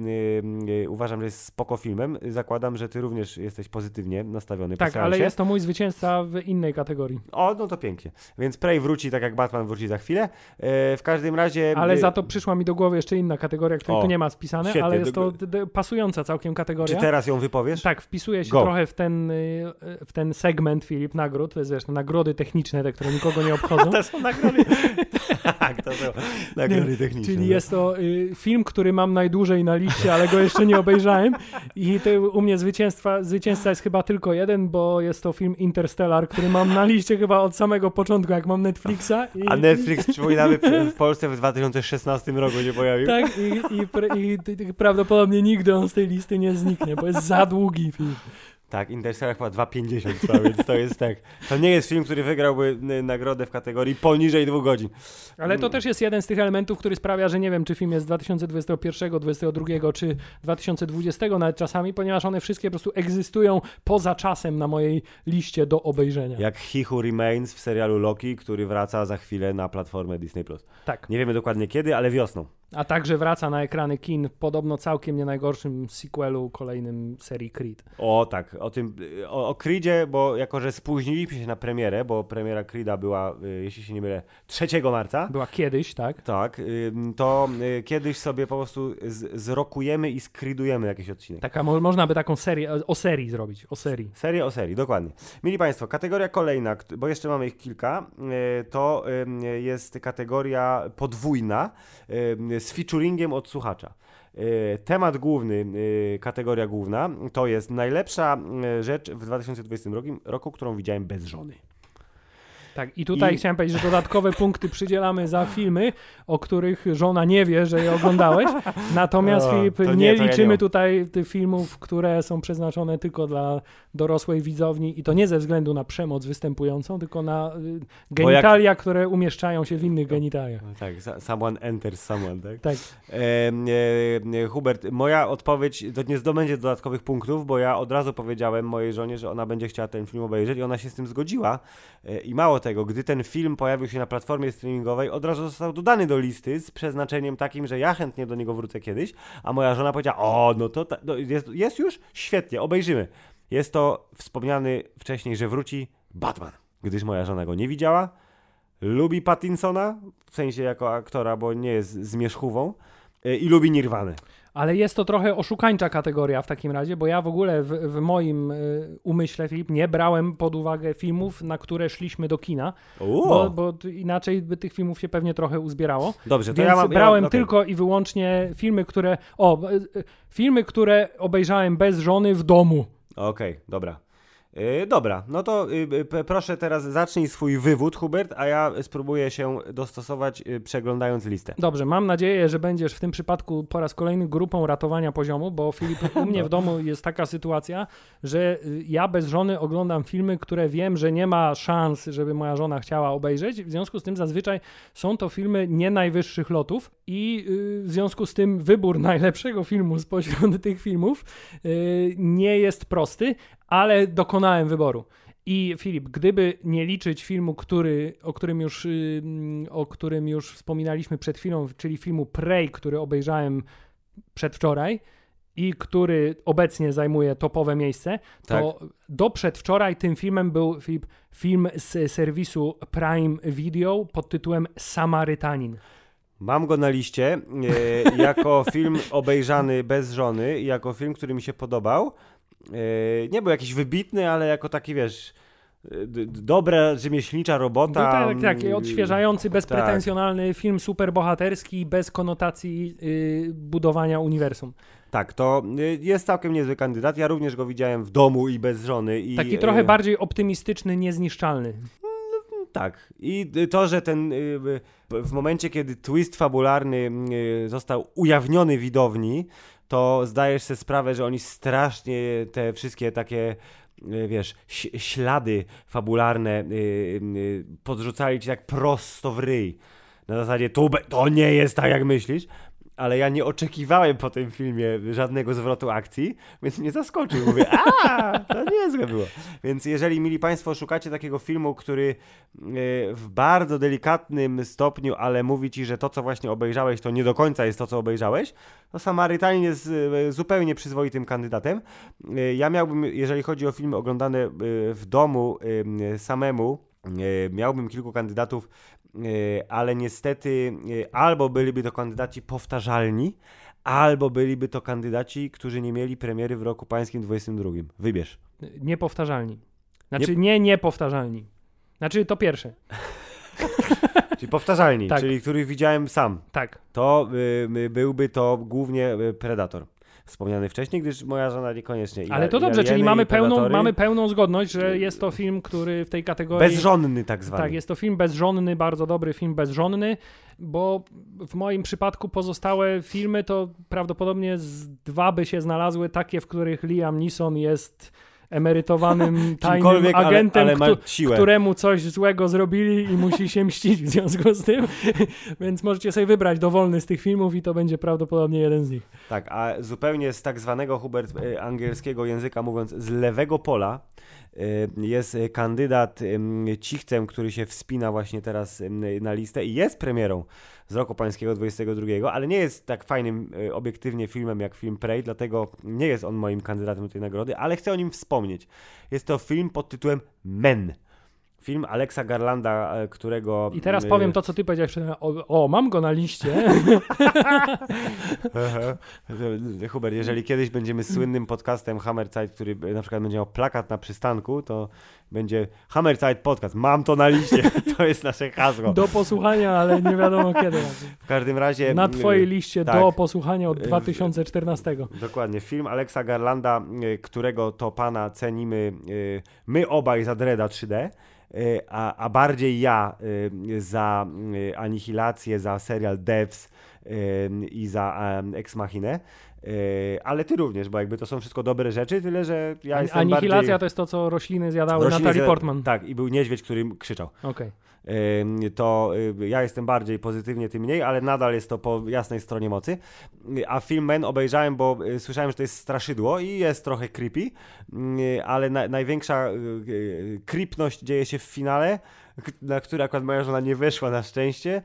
y, y, uważam, że jest spoko filmem. Zakładam, że ty również jesteś pozytywnie nastawiony. Tak, ale seansie. jest to mój zwycięzca w innej kategorii. O, no to pięknie. Więc Prey wróci tak jak Batman wróci za chwilę. W każdym razie... Ale za to przyszła mi do głowy jeszcze inna kategoria, której O, tu nie ma spisane, świetnie. ale jest to pasująca całkiem kategoria. Czy teraz ją wypowiesz? Tak, wpisuje się Go. trochę w ten, w ten segment Filip nagród, to jest wiesz, nagrody techniczne, te, które nikogo nie obchodzą. To są nagrody. tak, to są nagrody techniczne. Czyli no. jest to y, film, który mam najdłużej na liście, ale go jeszcze nie obejrzałem. I to u mnie zwycięstwa, zwycięzca jest chyba tylko jeden, bo jest to film Interstellar, który mam na liście chyba od samego początku, jak mam Netflixa. I, A Netflix, przypominamy, w Polsce w 2016 roku nie pojawił. Tak, i, i, i prawdopodobnie nigdy on z tej listy nie zniknie, bo jest za długi film. Tak, Interstellar chyba 2,50 trwa, więc to jest tak. To nie jest film, który wygrałby y, nagrodę w kategorii poniżej dwóch godzin. Ale to też jest jeden z tych elementów, który sprawia, że nie wiem, czy film jest z 2021, 2022 czy 2020 nawet czasami, ponieważ one wszystkie po prostu egzystują poza czasem na mojej liście do obejrzenia. Jak He Who Remains w serialu Loki, który wraca za chwilę na platformę Disney+. Tak. Nie wiemy dokładnie kiedy, ale wiosną. A także wraca na ekrany kin podobno całkiem nie najgorszym sequelu kolejnym serii Creed. O tak, o tym, y, o, o Creedzie, bo jako, że spóźniliśmy się na premierę, bo premiera Creeda była, y, jeśli się nie mylę, 3 marca. Była kiedyś, tak? Tak, ym, to y, kiedyś sobie po prostu z, zrokujemy i skridujemy jakiś odcinek. Taka, mo- można by taką serię, o serii zrobić, o serii. Serię o serii, dokładnie. Mili Państwo, kategoria kolejna, bo jeszcze mamy ich kilka, y, to jest kategoria podwójna z featuringiem od słuchacza. Y, Temat główny, y, kategoria główna, to jest najlepsza y, rzecz w 2020 roku, roku którą widziałem bez żony. Tak, i tutaj I- chciałem powiedzieć, że dodatkowe punkty przydzielamy za filmy, o których żona nie wie, że je oglądałeś. Natomiast O, Filip, nie, nie, to ja liczymy nie. tutaj tych filmów, które są przeznaczone tylko dla dorosłej widzowni i to nie ze względu na przemoc występującą, tylko na y, genitalia, które umieszczają się w innych genitaliach. Tak, sa- someone enters someone, tak? Tak, e, e, Hubert, moja odpowiedź to nie zdobędzie dodatkowych punktów, bo ja od razu powiedziałem mojej żonie, że ona będzie chciała ten film obejrzeć i ona się z tym zgodziła. E, I mało tego, gdy ten film pojawił się na platformie streamingowej, od razu został dodany do listy z przeznaczeniem takim, że ja chętnie do niego wrócę kiedyś, a moja żona powiedziała, o, no to ta, no, jest, jest już? Świetnie, obejrzymy. Jest to wspomniany wcześniej, że wróci Batman, gdyż moja żona go nie widziała, lubi Pattinsona, w sensie jako aktora, bo nie jest zmierzchówą, y, i lubi Nirwanę. Ale jest to trochę oszukańcza kategoria w takim razie, bo ja w ogóle w, w moim y, umyśle, Filip, nie brałem pod uwagę filmów, na które szliśmy do kina, bo, bo inaczej by tych filmów się pewnie trochę uzbierało. Dobrze, to Więc ja mam... brałem ja, okej. tylko i wyłącznie filmy, które. O, y, y, filmy, które obejrzałem bez żony w domu. Okej, dobra. Y, dobra, no to y, y, proszę teraz zacznij swój wywód, Hubert, a ja spróbuję się dostosować y, przeglądając listę. Dobrze, mam nadzieję, że będziesz w tym przypadku po raz kolejny grupą ratowania poziomu, bo Filip, u mnie w domu jest taka sytuacja, że ja bez żony oglądam filmy, które wiem, że nie ma szans, żeby moja żona chciała obejrzeć. W związku z tym zazwyczaj są to filmy nie najwyższych lotów i w związku z tym wybór najlepszego filmu spośród tych filmów nie jest prosty, ale dokonałem wyboru. I Filip, gdyby nie liczyć filmu, który, o, którym już, o którym już wspominaliśmy przed chwilą, czyli filmu Prey, który obejrzałem przedwczoraj i który obecnie zajmuje topowe miejsce, to do przedwczoraj tym filmem był Filip, film z serwisu Prime Video pod tytułem Samarytanin. Mam go na liście y, jako film obejrzany bez żony, i jako film, który mi się podobał. Y, nie był jakiś wybitny, ale jako taki, wiesz, d- dobra rzemieślnicza robota. No tak, tak, mm, odświeżający, bezpretensjonalny film superbohaterski, bez konotacji y, budowania uniwersum. Tak, to y, jest całkiem niezły kandydat. Ja również go widziałem w domu i bez żony. I, Taki trochę y, bardziej optymistyczny, niezniszczalny. Tak. I y, to, że ten y, w momencie, kiedy twist fabularny y, został ujawniony widowni, to zdajesz sobie sprawę, że oni strasznie te wszystkie takie y, wiesz, ślady fabularne y, y, podrzucali ci tak prosto w ryj. Na zasadzie, be- to nie jest tak, jak myślisz. Ale ja nie oczekiwałem po tym filmie żadnego zwrotu akcji, więc mnie zaskoczył. Mówię, a, to niezłe było. Więc jeżeli, mili Państwo, szukacie takiego filmu, który e, w bardzo delikatnym stopniu, ale mówi Ci, że to, co właśnie obejrzałeś, to nie do końca jest to, co obejrzałeś, to Samarytanin jest zupełnie przyzwoitym kandydatem. E, Ja miałbym, jeżeli chodzi o filmy oglądane e, w domu samemu, miałbym kilku kandydatów, ale niestety e, albo byliby to kandydaci powtarzalni, albo byliby to kandydaci, którzy nie mieli premiery w roku pańskim 22. Wybierz. Niepowtarzalni. Znaczy nie niepowtarzalni. Znaczy to pierwsze. Czyli powtarzalni, Tak. czyli których widziałem sam. Tak. To y, y, byłby to głównie y, Predator. Wspomniany wcześniej, gdyż moja żona niekoniecznie. I Ale to dobrze, czyli mamy pełną, mamy pełną zgodność, że jest to film, który w tej kategorii... Bezżonny tak zwany. Tak, jest to film bezżonny, bardzo dobry film bezżonny, bo w moim przypadku pozostałe filmy to prawdopodobnie z dwa by się znalazły, takie, w których Liam Neeson jest emerytowanym tajnym ale- agentem, ale któ- siłę. któremu coś złego zrobili i musi się mścić w związku z tym, więc możecie sobie wybrać dowolny z tych filmów i to będzie prawdopodobnie jeden z nich. Tak, a zupełnie z tak zwanego Hubert y, angielskiego języka mówiąc, z lewego pola jest y, kandydat Cichcem, który się wspina właśnie teraz na listę i jest premierą z roku pańskiego 22, ale nie jest tak fajnym y, obiektywnie filmem jak film Prey, dlatego nie jest on moim kandydatem do tej nagrody, ale chcę o nim wspomnieć. Jest to film pod tytułem Men. Film Alexa Garlanda, e, którego... I teraz y, powiem to, co ty powiedziałeś, o, o mam go na liście. Hubert, jeżeli kiedyś będziemy słynnym podcastem Hammerzeit, który na przykład będzie miał plakat na przystanku, to będzie Hammerzeit Podcast. Mam to na liście. To jest nasze hasło. Do posłuchania, ale nie wiadomo kiedy. W każdym razie... Na twojej liście tak. do posłuchania od Y, 2014. Dokładnie. Film Alexa Garlanda, którego to pana cenimy my obaj za Dreda 3D. A, a bardziej ja y, za y, Anihilację, za serial Devs y, i za Ex Machinę. Ale ty również, bo jakby to są wszystko dobre rzeczy, tyle że ja jestem Anihilacja bardziej... to jest to, co rośliny zjadały Rośliny Natalie Portman. Tak, i był niedźwiedź, który krzyczał. Okej. Ym, to y, ja jestem bardziej pozytywnie, ty mniej, ale nadal jest to po jasnej stronie mocy. A film Men obejrzałem, bo y, słyszałem, że to jest straszydło i jest trochę creepy, y, ale na, największa y, creepność dzieje się w finale, na który akurat moja żona nie weszła na szczęście,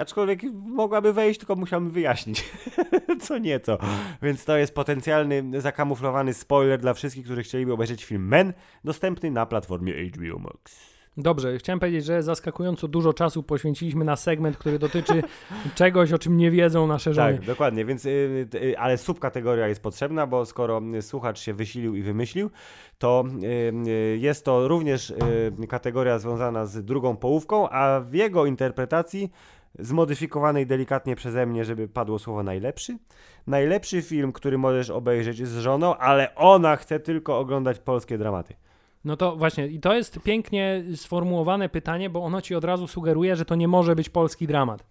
aczkolwiek mogłaby wejść, tylko musiałbym wyjaśnić co nieco. Więc to jest potencjalny, zakamuflowany spoiler dla wszystkich, którzy chcieliby obejrzeć film Men, dostępny na platformie HBO Max. Dobrze, chciałem powiedzieć, że zaskakująco dużo czasu poświęciliśmy na segment, który dotyczy czegoś, o czym nie wiedzą nasze żony. Tak, dokładnie, więc y, y, ale subkategoria jest potrzebna, bo skoro y, słuchacz się wysilił i wymyślił, to y, y, jest to również y, kategoria związana z drugą połówką, a w jego interpretacji zmodyfikowanej delikatnie przeze mnie, żeby padło słowo najlepszy. Najlepszy film, który możesz obejrzeć z żoną, ale ona chce tylko oglądać polskie dramaty. No to właśnie, i to jest pięknie sformułowane pytanie, bo ono ci od razu sugeruje, że to nie może być polski dramat.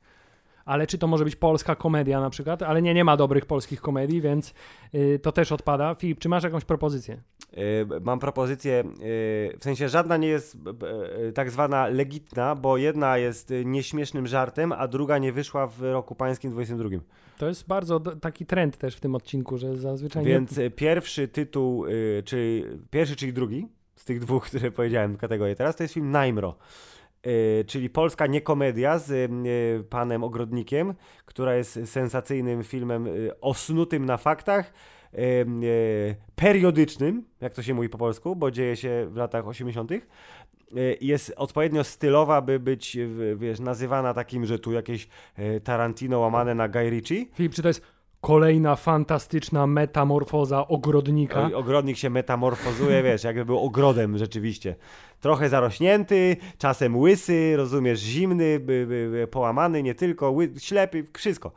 Ale czy to może być polska komedia na przykład? Ale nie, nie ma dobrych polskich komedii, więc y, to też odpada. Filip, czy masz jakąś propozycję? Y, Mam propozycję, y, w sensie żadna nie jest y, tak zwana legitna, bo jedna jest nieśmiesznym żartem, a druga nie wyszła w roku pańskim 22. To jest bardzo taki trend też w tym odcinku, że zazwyczaj Więc nie... pierwszy tytuł, y, czyli pierwszy, czyli drugi tych dwóch, które powiedziałem kategorii teraz, to jest film Najmro. Y, Czyli polska niekomedia z y, panem Ogrodnikiem, która jest sensacyjnym filmem y, osnutym na faktach, periodycznym, jak to się mówi po polsku, bo dzieje się w latach 80. Y, Jest odpowiednio stylowa, by być wiesz, nazywana takim, że tu jakieś Tarantino łamane na Guy Ritchie. Filip, czy to jest Kolejna fantastyczna metamorfoza ogrodnika. Oj, ogrodnik się metamorfozuje, wiesz, jakby był ogrodem rzeczywiście. Trochę zarośnięty, czasem łysy, rozumiesz, zimny, by, by, połamany, nie tylko, ły, ślepy, wszystko.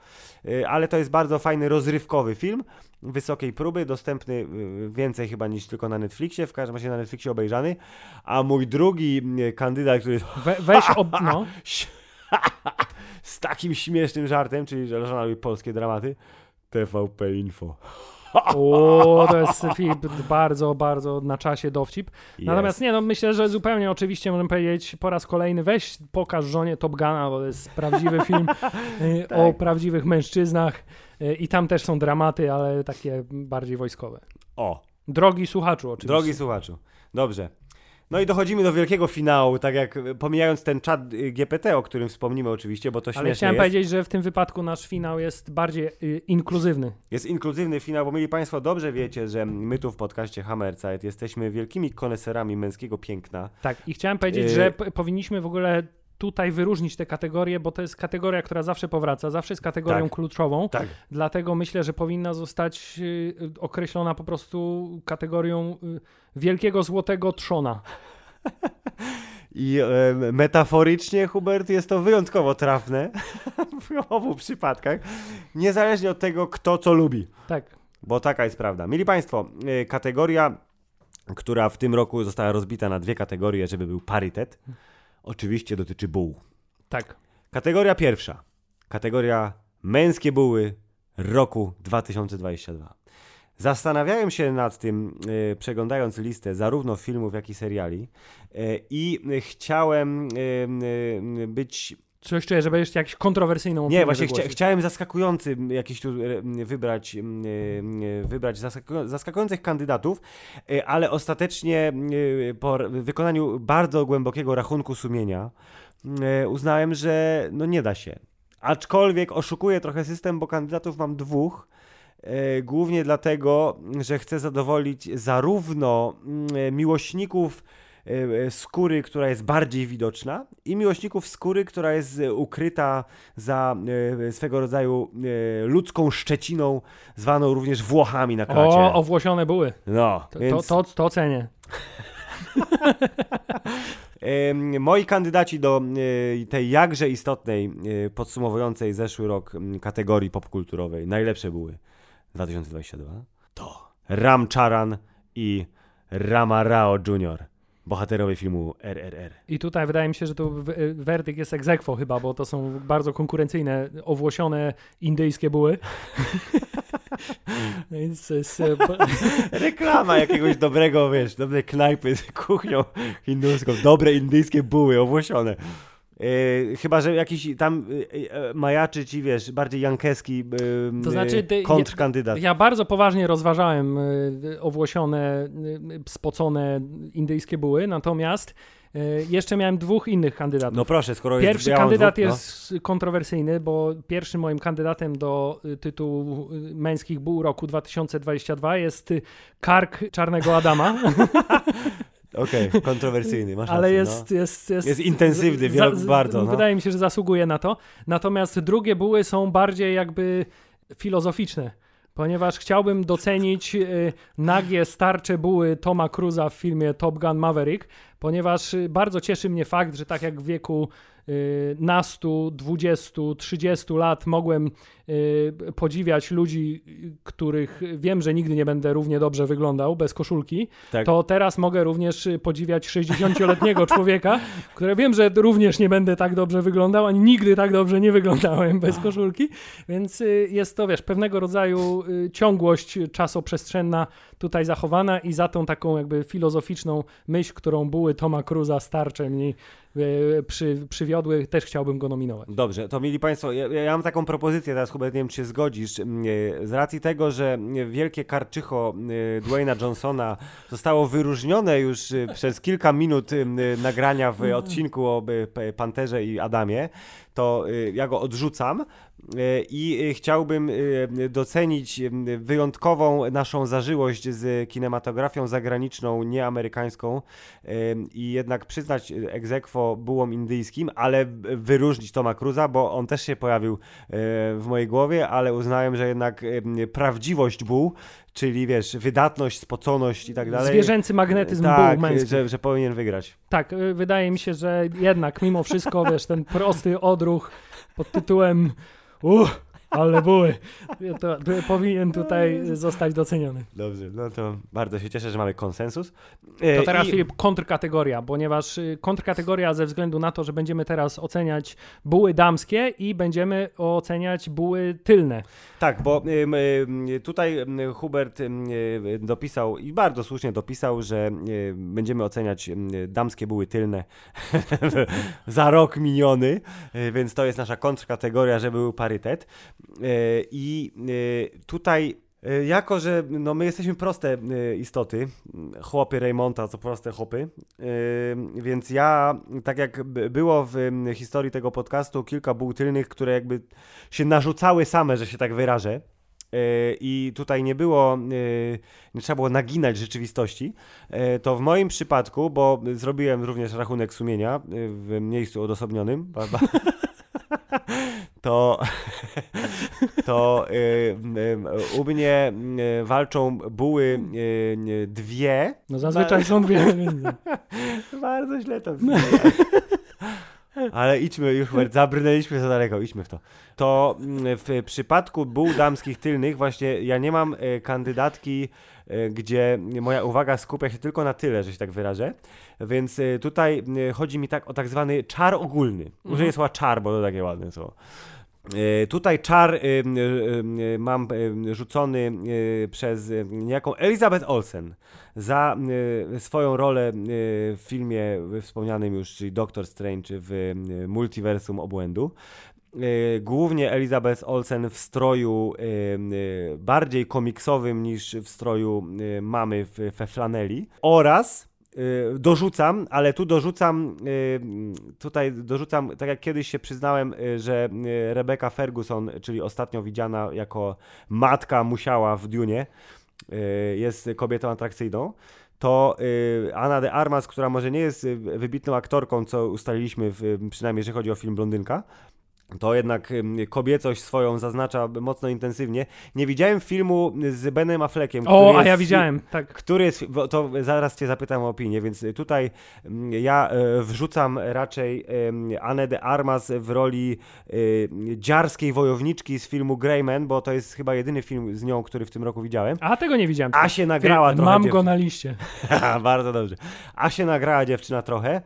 Y, Ale to jest bardzo fajny, rozrywkowy film, wysokiej próby, dostępny y, więcej chyba niż tylko na Netflixie, w każdym razie na Netflixie obejrzany. A mój drugi y, kandydat, który We, weź ob, no. z takim śmiesznym żartem, czyli że Leżona lubi polskie dramaty, TVP Info. O, to jest film bardzo, bardzo na czasie dowcip. Natomiast nie, no myślę, że zupełnie oczywiście możemy powiedzieć po raz kolejny, weź pokaż żonie Top Guna, bo to jest prawdziwy film y, Tak. o prawdziwych mężczyznach y, i tam też są dramaty, ale takie bardziej wojskowe. O, Drogi słuchaczu oczywiście. Drogi słuchaczu, dobrze. No i dochodzimy do wielkiego finału, tak jak y, pomijając ten czat y, GPT, o którym wspomnimy oczywiście, bo to ale śmieszne chciałem jest. powiedzieć, że w tym wypadku nasz finał jest bardziej y, inkluzywny. Jest inkluzywny finał, bo mieli Państwo dobrze wiecie, że my tu w podcaście Hammerzeit jesteśmy wielkimi koneserami męskiego piękna. Tak, i chciałem powiedzieć, Y- że powinniśmy w ogóle tutaj wyróżnić te kategorie, bo to jest kategoria, która zawsze powraca, zawsze jest kategorią Tak. kluczową. Tak. Dlatego myślę, że powinna zostać y, określona po prostu kategorią y, wielkiego złotego trzona. I e, metaforycznie, Hubert, jest to wyjątkowo trafne w obu przypadkach, niezależnie od tego, kto co lubi. Tak. Bo taka jest prawda. Mieli Państwo, y, kategoria, która w tym roku została rozbita na dwie kategorie, żeby był parytet, oczywiście dotyczy buł. Tak. Kategoria pierwsza. Kategoria męskie buły roku 2022. Zastanawiałem się nad tym, y, przeglądając listę zarówno filmów, jak i seriali y, i chciałem y, y, być Coś czuję, że będziesz jakąś kontrowersyjną nie, właśnie chcia, chciałem zaskakujący jakiś tu e, wybrać, m, e, wybrać zaskaku, zaskakujących kandydatów, e, ale ostatecznie e, po wykonaniu bardzo głębokiego rachunku sumienia e, uznałem, że no nie da się. Aczkolwiek oszukuję trochę system, bo kandydatów mam dwóch. e, Głównie dlatego, że chcę zadowolić zarówno mm, miłośników e, e, skóry, która jest bardziej widoczna i miłośników skóry, która jest e, ukryta za swego rodzaju ludzką szczeciną, zwaną również Włochami na klacie. O, owłosione były. no, To, więc to, to, to cenię. moi kandydaci do tej jakże istotnej, podsumowującej zeszły rok kategorii popkulturowej, najlepsze były 2022, to Ram Charan i Ramarao Jr., bohaterowie filmu RRR. I tutaj wydaje mi się, że to y, werdykt jest aequo chyba, bo to są bardzo konkurencyjne, owłosione indyjskie buły. Więc jest, bo- Reklama jakiegoś dobrego, wiesz, dobrej knajpy z kuchnią hinduską. Dobre indyjskie buły, owłosione. E, chyba, że jakiś tam e, e, majaczy ci, wiesz, bardziej jankeski e, To znaczy, ty- kontrkandydat. Ja bardzo poważnie rozważałem y, owłosione, spocone indyjskie buły, natomiast jeszcze miałem dwóch innych kandydatów. No proszę, skoro Pierwszy jest, ja kandydat dwóch, no. jest kontrowersyjny, bo pierwszym moim kandydatem do tytułu męskich buł roku 2022 jest Kark Czarnego Adama, Okej, kontrowersyjny, masz ale rację, jest, jest, jest... Jest intensywny, wielo- bardzo, no. Wydaje mi się, że zasługuje na to. Natomiast drugie buły są bardziej jakby filozoficzne. Ponieważ chciałbym docenić y, nagie, starcze buły Toma Cruza w filmie Top Gun Maverick, ponieważ y, bardzo cieszy mnie fakt, że tak jak w wieku y, nastu, dwudziestu, trzydziestu lat mogłem y, podziwiać ludzi, których wiem, że nigdy nie będę równie dobrze wyglądał bez koszulki, Tak. to teraz mogę również podziwiać 60-letniego człowieka, które wiem, że również nie będę tak dobrze wyglądał, ani nigdy tak dobrze nie wyglądałem bez koszulki, więc jest to, wiesz, pewnego rodzaju ciągłość czasoprzestrzenna tutaj zachowana i za tą taką jakby filozoficzną myśl, którą Toma Cruza starcze mi y, przy, przywiodły, też chciałbym go nominować. Dobrze, to mieli Państwo, ja, ja mam taką propozycję teraz, Hubert, nie wiem, czy się zgodzisz. E, Z racji tego, że mm, wielkie karczycho e, Dwayna Johnsona zostało wyróżnione już e, przez kilka minut e, nagrania w odcinku o e, Panterze i Adamie, to e, ja go odrzucam i chciałbym docenić wyjątkową naszą zażyłość z kinematografią zagraniczną, nieamerykańską i jednak przyznać egzekwo bułom indyjskim, ale wyróżnić Toma Cruza, bo on też się pojawił w mojej głowie, ale uznałem, że jednak prawdziwość buł czyli wiesz, wydatność, spoconość i tak dalej. Zwierzęcy magnetyzm tak, był męski. Że, że powinien wygrać. Tak, wydaje mi się, że jednak mimo wszystko, wiesz, ten prosty odruch pod tytułem uh, ale były. To, to powinien tutaj zostać doceniony. Dobrze, no to bardzo się cieszę, że mamy konsensus. To teraz I... Filip, kontrkategoria, ponieważ y, kontrkategoria ze względu na to, że będziemy teraz oceniać buły damskie i będziemy oceniać buły tylne. Tak, bo tutaj Hubert dopisał i bardzo słusznie dopisał, że będziemy oceniać damskie buły tylne za rok miniony, y, więc to jest nasza kontrkategoria, że był parytet. E, I e, tutaj e, jako, że no, my jesteśmy proste istoty, chłopy Raymonta to proste chłopy, więc ja, tak jak było w historii tego podcastu, kilka buł tylnych, które jakby się narzucały same, że się tak wyrażę, i tutaj nie było, nie trzeba było naginać rzeczywistości, to w moim przypadku, bo zrobiłem również rachunek sumienia w miejscu odosobnionym, to, to y, y, u mnie y, walczą buły dwie. No zazwyczaj są dwie. Bardzo źle to Ale idźmy już, zabrnęliśmy za daleko, idźmy w to. To mm, w przypadku buł damskich tylnych właśnie ja nie mam kandydatki E, gdzie moja uwaga skupia się tylko na tyle, że się tak wyrażę. Więc e, tutaj e, chodzi mi tak o tak zwany czar ogólny. Mhm. Użyję słowa czar, bo to takie ładne słowo. Tutaj czar mam rzucony przez niejaką Elizabeth Olsen za swoją rolę w filmie wspomnianym już, czyli Doctor Strange w Multiversum Obłędu. E, głównie Elizabeth Olsen w stroju e, e, bardziej komiksowym niż w stroju mamy we flaneli oraz dorzucam, ale tu dorzucam, tutaj dorzucam, tak jak kiedyś się przyznałem, że Rebecca Ferguson, czyli ostatnio widziana jako matka musiała w Dune, jest kobietą atrakcyjną, to Anna de Armas, która może nie jest wybitną aktorką, co ustaliliśmy, w, przynajmniej jeżeli chodzi o film Blondynka, to jednak kobiecość swoją zaznacza mocno intensywnie. Nie widziałem filmu z Benem Affleckiem. O, a ja widziałem, tak. Który jest, to zaraz cię zapytam o opinię, więc tutaj ja e, wrzucam raczej Anę de Armas w roli e, dziarskiej wojowniczki z filmu Greyman, bo to jest chyba jedyny film z nią, który w tym roku widziałem. A tego nie widziałem. A się nagrała trochę. Mam go na liście. Bardzo dobrze. A się nagrała dziewczyna trochę, e,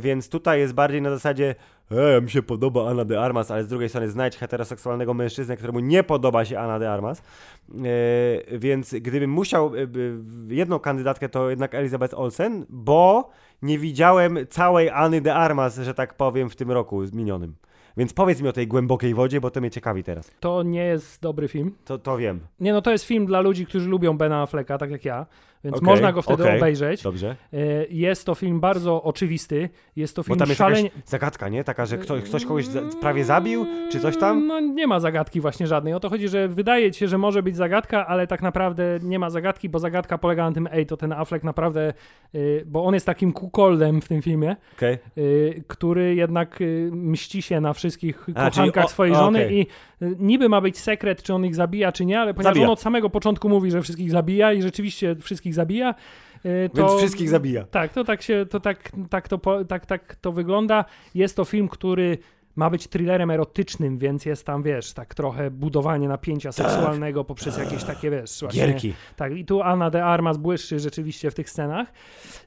więc tutaj jest bardziej na zasadzie e, mi się podoba Ana de Armas, ale z drugiej strony znajdź heteroseksualnego mężczyznę, któremu nie podoba się Ana de Armas. E, więc gdybym musiał e, jedną kandydatkę, to jednak Elizabeth Olsen, bo nie widziałem całej Anny de Armas, że tak powiem, w tym roku minionym. Więc powiedz mi o tej głębokiej wodzie, bo to mnie ciekawi teraz. To nie jest dobry film. To, to wiem. Nie, no to jest film dla ludzi, którzy lubią Bena Afflecka, tak jak ja więc okay, można go wtedy okay, obejrzeć. Dobrze. E, jest to film bardzo oczywisty. Jest to film Bo tam jest szalenie... zagadka, nie? Taka, że ktoś, ktoś kogoś prawie zabił, czy coś tam? No nie ma zagadki właśnie żadnej. O to chodzi, że wydaje ci się, że może być zagadka, ale tak naprawdę nie ma zagadki, bo zagadka polega na tym, ej, to ten Affleck naprawdę, y, bo on jest takim kukoldem w tym filmie, okay. który jednak y, mści się na wszystkich A, kochankach o, swojej żony i y, niby ma być sekret, czy on ich zabija, czy nie, ale ponieważ zabija. on od samego początku mówi, że wszystkich zabija i rzeczywiście wszystkich zabija. Y, to, Więc wszystkich zabija. Tak, to tak się, to tak, tak, to, tak, tak to wygląda. Jest to film, który ma być thrillerem erotycznym, więc jest tam, wiesz, tak trochę budowanie napięcia tak. seksualnego poprzez jakieś takie, wiesz, właśnie, Gierki. Tak, i tu Anna de Armas błyszczy rzeczywiście w tych scenach.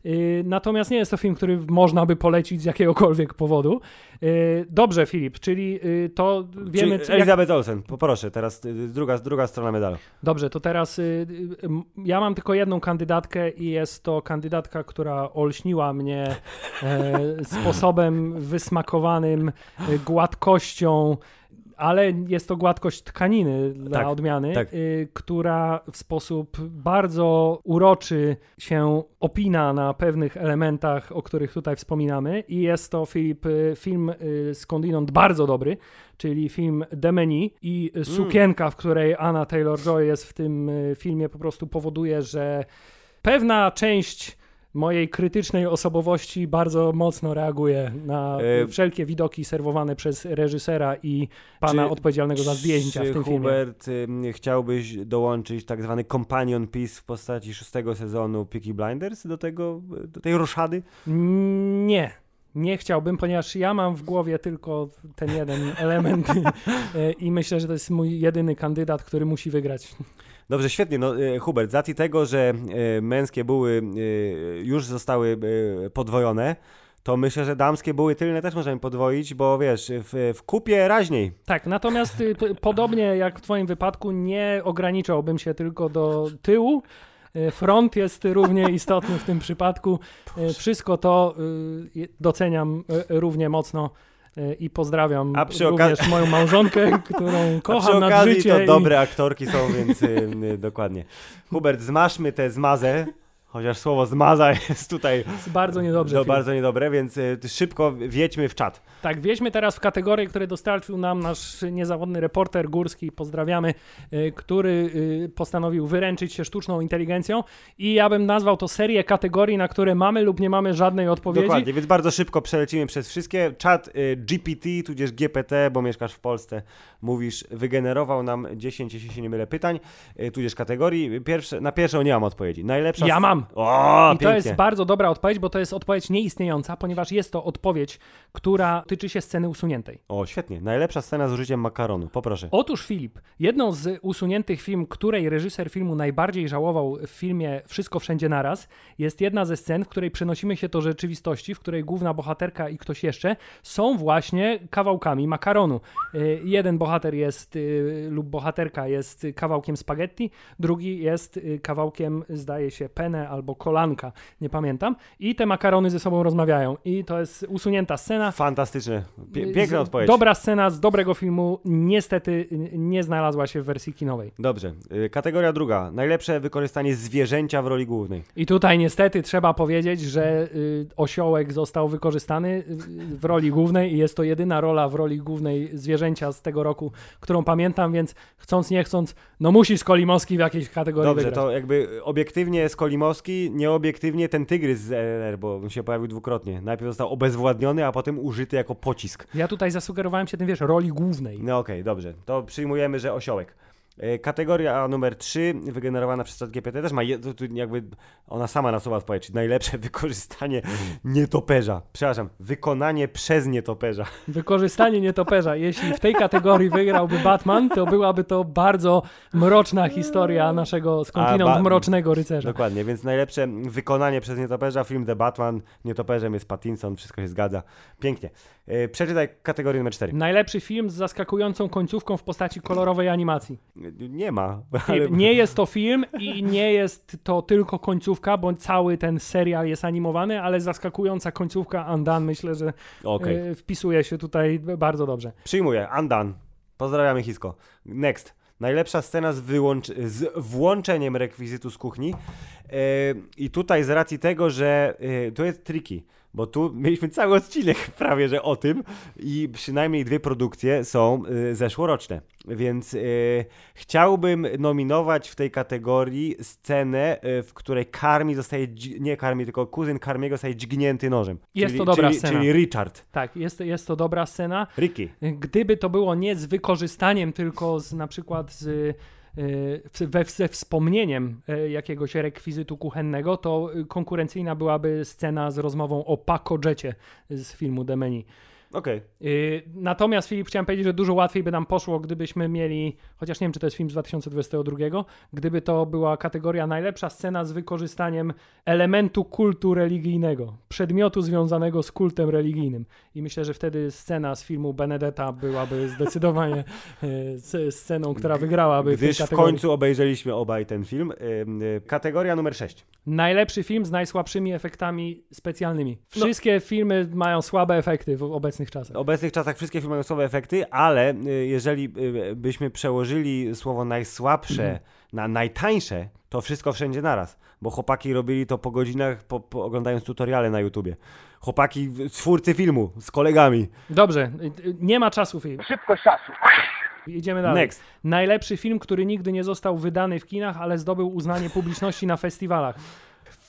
Yy, natomiast nie jest to film, który można by polecić z jakiegokolwiek powodu. Yy, dobrze, Filip, czyli yy, to wiemy... Czyli Elizabeth jak... Olsen, poproszę, teraz y, druga, druga strona medalu. Dobrze, to teraz y, y, ja mam tylko jedną kandydatkę i jest to kandydatka, która olśniła mnie e, sposobem wysmakowanym gładkością, ale jest to gładkość tkaniny dla Tak, odmiany, tak. y, która w sposób bardzo uroczy się opina na pewnych elementach, o których tutaj wspominamy. I jest to, Filip, y, film y, skądinąd bardzo dobry, czyli film The Menu i y, sukienka, w której Anna Taylor-Joy jest w tym filmie, po prostu powoduje, że pewna część mojej krytycznej osobowości bardzo mocno reaguje na E, wszelkie widoki serwowane przez reżysera i pana Czy- odpowiedzialnego za zdjęcia w tym filmie. Hubert, ym, chciałbyś dołączyć tak zwany companion piece w postaci szóstego sezonu Peaky Blinders do tego, do tej roszady? Nie. Nie chciałbym, ponieważ ja mam w głowie tylko ten jeden element e, i myślę, że to jest mój jedyny kandydat, który musi wygrać. Dobrze, świetnie. No, e, Hubert, z racji tego, że e, męskie buły e, już zostały podwojone, to myślę, że damskie buły tylne też możemy podwoić, bo wiesz, w, w kupie raźniej. Tak, natomiast y, podobnie jak w Twoim wypadku, nie ograniczałbym się tylko do tyłu. Front jest równie istotny w tym przypadku. Wszystko to y, doceniam równie mocno i pozdrawiam A przy również moją małżonkę, którą A przy kocham okazji życie. to i- dobre aktorki są, więc y, y, dokładnie. Hubert, zmaszmy tę zmazę, chociaż słowo zmaza jest tutaj Jest bardzo niedobrze. film. bardzo niedobre, więc y, szybko wjedźmy w czat. Tak, wieźmy teraz w kategorie, które dostarczył nam nasz niezawodny reporter górski, pozdrawiamy, y, który y, postanowił wyręczyć się sztuczną inteligencją i ja bym nazwał to serię kategorii, na które mamy lub nie mamy żadnej odpowiedzi. Dokładnie, więc bardzo szybko przelecimy przez wszystkie. Czat y, GPT, tudzież GPT, bo mieszkasz w Polsce, mówisz, wygenerował nam 10, jeśli się nie mylę, pytań, tudzież kategorii. Pierwsze, na pierwszą nie mam odpowiedzi. Najlepsza... Ja mam. O, I to pięknie. jest bardzo dobra odpowiedź, bo to jest odpowiedź nieistniejąca, ponieważ jest to odpowiedź, która tyczy się sceny usuniętej. O, świetnie. Najlepsza scena z użyciem makaronu. Poproszę. Otóż Filip, jedną z usuniętych film, której reżyser filmu najbardziej żałował w filmie Wszystko Wszędzie Naraz, jest jedna ze scen, w której przenosimy się do rzeczywistości, w której główna bohaterka i ktoś jeszcze są właśnie kawałkami makaronu. Y, Jeden bohater jest y, lub bohaterka jest kawałkiem spaghetti, drugi jest y, kawałkiem, zdaje się, penne albo kolanka, nie pamiętam. I te makarony ze sobą rozmawiają. I to jest usunięta scena. Fantastyczne. Pie- piękna odpowiedź. Dobra scena z dobrego filmu, niestety nie znalazła się w wersji kinowej. Dobrze. Y, Kategoria druga. Najlepsze wykorzystanie zwierzęcia w roli głównej. I tutaj niestety trzeba powiedzieć, że y, osiołek został wykorzystany y, w roli głównej i jest to jedyna rola w roli głównej zwierzęcia z tego roku, którą pamiętam, więc chcąc nie chcąc, no musi Skolimowski w jakiejś kategorii Dobrze, wygrać. to jakby obiektywnie Skolimowski, nieobiektywnie ten tygrys z RR, bo on się pojawił dwukrotnie. Najpierw został obezwładniony, a potem użyty jako pocisk. Ja tutaj zasugerowałem się tym, wiesz, roli głównej. No okej, dobrze. To przyjmujemy, że osiołek. E, Kategoria numer 3, wygenerowana przez ChatGPT, też ma je, tu jakby ona sama nasuwa odpowiedź, czyli najlepsze wykorzystanie nietoperza. Przepraszam, wykonanie przez nietoperza. Wykorzystanie nietoperza. Jeśli w tej kategorii wygrałby Batman, to byłaby to bardzo mroczna historia naszego skądinąd mrocznego rycerza. Dokładnie, więc najlepsze wykonanie przez nietoperza, film The Batman, nietoperzem jest Pattinson, wszystko się zgadza. Pięknie. E, Przeczytaj kategorię numer 4. Najlepszy film z zaskakującą końcówką w postaci kolorowej animacji. Nie ma, ale... Nie jest to film i nie jest to tylko końcówka, bo cały ten serial jest animowany, ale zaskakująca końcówka Andan myślę, że Okej, e, wpisuje się tutaj bardzo dobrze. przyjmuję, Andan. Pozdrawiamy Hisko. Next. Najlepsza scena z, wyłącz... z włączeniem rekwizytu z kuchni. E, I tutaj z racji tego, że e, to jest tricky, bo tu mieliśmy cały odcinek prawie, że o tym i przynajmniej dwie produkcje są e, zeszłoroczne. Więc e, chciałbym nominować w tej kategorii scenę, e, w której Karmi zostaje, nie Karmi, tylko kuzyn Karmiego zostaje dźgnięty nożem. Jest czyli, to dobra czyli, scena. Czyli Richard. Tak, jest, jest to dobra scena. Ricky. Gdyby to było nie z wykorzystaniem, tylko z na przykład z y, we, ze wspomnieniem e, jakiegoś rekwizytu kuchennego, to y, konkurencyjna byłaby scena z rozmową o Paco z filmu The Menu. Okej. Y, Natomiast Filip, chciałem powiedzieć, że dużo łatwiej by nam poszło, gdybyśmy mieli, chociaż nie wiem, czy to jest film z 2022, gdyby to była kategoria najlepsza scena z wykorzystaniem elementu kultu religijnego, przedmiotu związanego z kultem religijnym. I myślę, że wtedy scena z filmu Benedetta byłaby zdecydowanie e, sceną, która wygrałaby w Gdyż w kategorii. końcu obejrzeliśmy obaj ten film. Y, Kategoria numer 6. Najlepszy film z najsłabszymi efektami specjalnymi. Wszystkie filmy mają słabe efekty w obecnych czasach. W obecnych czasach wszystkie filmy mają słabe efekty, ale y, jeżeli y, byśmy przełożyli słowo najsłabsze na najtańsze, to wszystko wszędzie naraz. Bo chłopaki robili to po godzinach, po, po oglądając tutoriale na YouTubie. Chłopaki, twórcy filmu z kolegami. Dobrze, y, nie ma czasu, Filip. Szybko czasu. Idziemy dalej. Next. Najlepszy film, który nigdy nie został wydany w kinach, ale zdobył uznanie publiczności na festiwalach.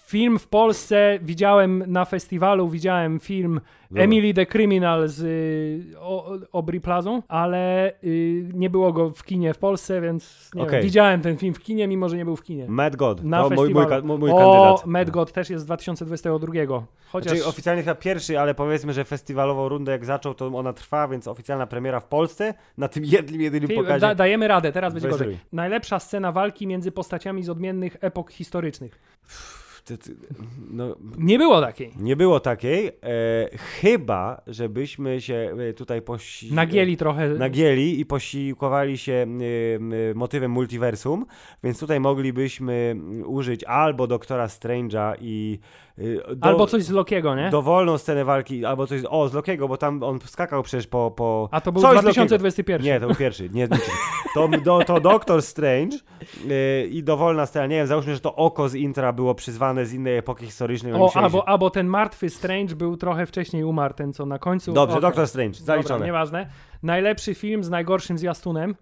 Film w Polsce widziałem na festiwalu, widziałem film Dobra. Emily the Criminal z y, o, Aubrey Plazą, ale y, nie było go w kinie w Polsce, więc Okej. wiem, widziałem ten film w kinie, mimo że nie był w kinie. Mad God. Na to mój, mój, mój, mój o, kandydat. Mad God też jest z 2022. Chociaż Czyli oficjalnie chyba pierwszy, ale powiedzmy, że festiwalową rundę jak zaczął, to ona trwa, więc oficjalna premiera w Polsce na tym jednym, jedynym Film- pokazie. da, dajemy radę, teraz będzie gorzej. Najlepsza scena walki między postaciami z odmiennych epok historycznych. Ty- ty- No, Nie było takiej. nie było takiej, e, chyba, żebyśmy się e, tutaj posi... Nagieli trochę. nagieli i posiłkowali się y, y, motywem multiversum, więc tutaj moglibyśmy użyć albo Doktora Strange'a i do, Albo coś z Lokiego, nie? dowolną scenę walki, albo coś, o, z Lokiego, bo tam on skakał przecież po... po... A to był Coś z Lokiego. 2021. Nie, to był pierwszy, nie, nie to, do, to Doktor Strange y, i dowolna scena, nie wiem, załóżmy, że to oko z intra było przyzwane z innej epoki historycznej. O, albo, się- albo ten martwy Strange był trochę wcześniej umarł, ten co na końcu. Dobrze. Doktor Strange, Dobra, zaliczone. nieważne. Najlepszy film z najgorszym zwiastunem.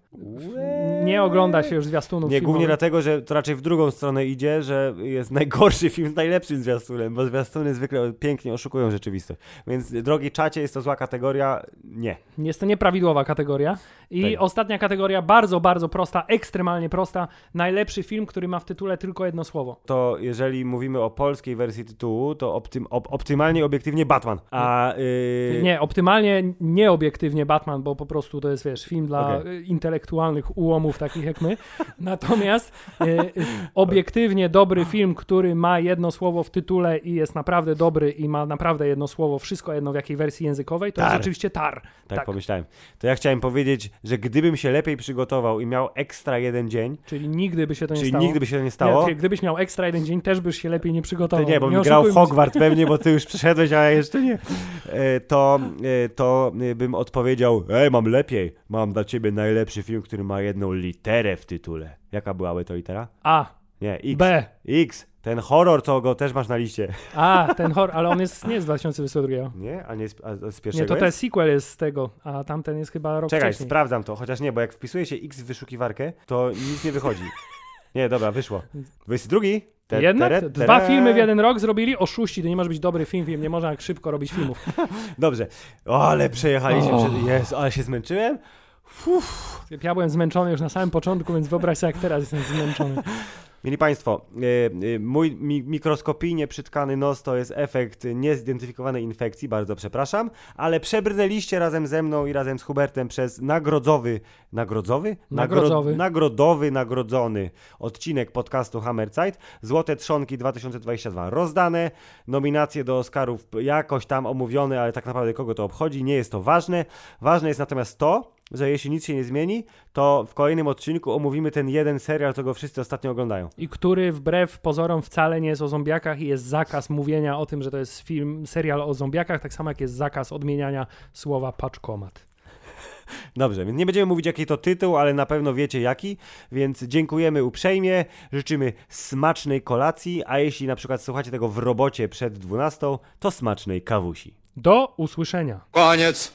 Nie ogląda się już zwiastunów Nie, głównie filmowych. dlatego, że to raczej w drugą stronę idzie, że jest najgorszy film z najlepszym zwiastunem, bo zwiastuny zwykle pięknie oszukują rzeczywistość. Więc, drogi czacie, jest to zła kategoria. Nie. Jest to nieprawidłowa kategoria. I Tak. ostatnia kategoria, bardzo, bardzo prosta, ekstremalnie prosta. Najlepszy film, który ma w tytule tylko jedno słowo. To jeżeli mówimy o polskiej wersji tytułu, to optym, op, optymalnie obiektywnie Batman. A yy, Nie, optymalnie nieobiektywnie Batman, bo po prostu to jest, wiesz, film dla Okej. y, intelektualnych ułomów takich jak my. Natomiast y, y, obiektywnie dobry film, który ma jedno słowo w tytule i jest naprawdę dobry i ma naprawdę jedno słowo, wszystko jedno w jakiej wersji językowej, to Tar. jest rzeczywiście Tar. tak, tak. pomyślałem. To ja chciałem powiedzieć, że gdybym się lepiej przygotował i miał ekstra jeden dzień, Czyli nigdy by się to nie czyli stało. nigdy by się to nie stało. Nie, gdybyś miał ekstra jeden dzień, też byś się lepiej nie To przygotował. nie, bo mi grał w oszukujmy się. Hogwart pewnie, bo ty już przeszedłeś, a ja jeszcze nie. E, To, e, to e, bym odpowiedział, ej, mam lepiej. Mam dla ciebie najlepszy film, który ma jedną literę w tytule. Jaka byłaby to litera? A, Nie, X. B. X. Ten horror, to go też masz na liście. A, ten horror, ale on jest nie z 2022. Nie? A nie z, a z pierwszego Nie, to ten jest? sequel jest z tego, a tamten jest chyba rok Czekaj, wcześniej. sprawdzam to. Chociaż nie, bo jak wpisuje się X w wyszukiwarkę, to nic nie wychodzi. Nie, dobra, wyszło. 22? Te, Jednak tere- dwa tere- filmy w jeden rok zrobili, oszuści, to nie może być dobry film, film nie można tak szybko robić filmów. Dobrze. O, ale przejechaliśmy. O. Przed... Jezu, ale się zmęczyłem. Ja byłem zmęczony już na samym początku, więc wyobraź sobie, jak teraz jestem zmęczony. Mieli Państwo, e, e, mój mi mikroskopijnie przytkany nos to jest efekt niezidentyfikowanej infekcji, bardzo przepraszam, ale przebrnęliście razem ze mną i razem z Hubertem przez nagrodzowy, nagrodzowy? Nagrodzowy. Nagro, nagrodowy, nagrodzony odcinek podcastu Hammerzeit. Złote Trzonki 2022 rozdane, nominacje do Oscarów jakoś tam omówione, ale tak naprawdę kogo to obchodzi, nie jest to ważne. Ważne jest natomiast to, że jeśli nic się nie zmieni, to w kolejnym odcinku omówimy ten jeden serial, co go wszyscy ostatnio oglądają. I który wbrew pozorom wcale nie jest o zombiakach i jest zakaz mówienia o tym, że to jest film, serial o zombiakach, tak samo jak jest zakaz odmieniania słowa paczkomat. Dobrze, więc nie będziemy mówić jaki to tytuł, ale na pewno wiecie jaki, więc dziękujemy uprzejmie, życzymy smacznej kolacji, a jeśli na przykład słuchacie tego w robocie przed 12, to smacznej kawusi. Do usłyszenia. Koniec.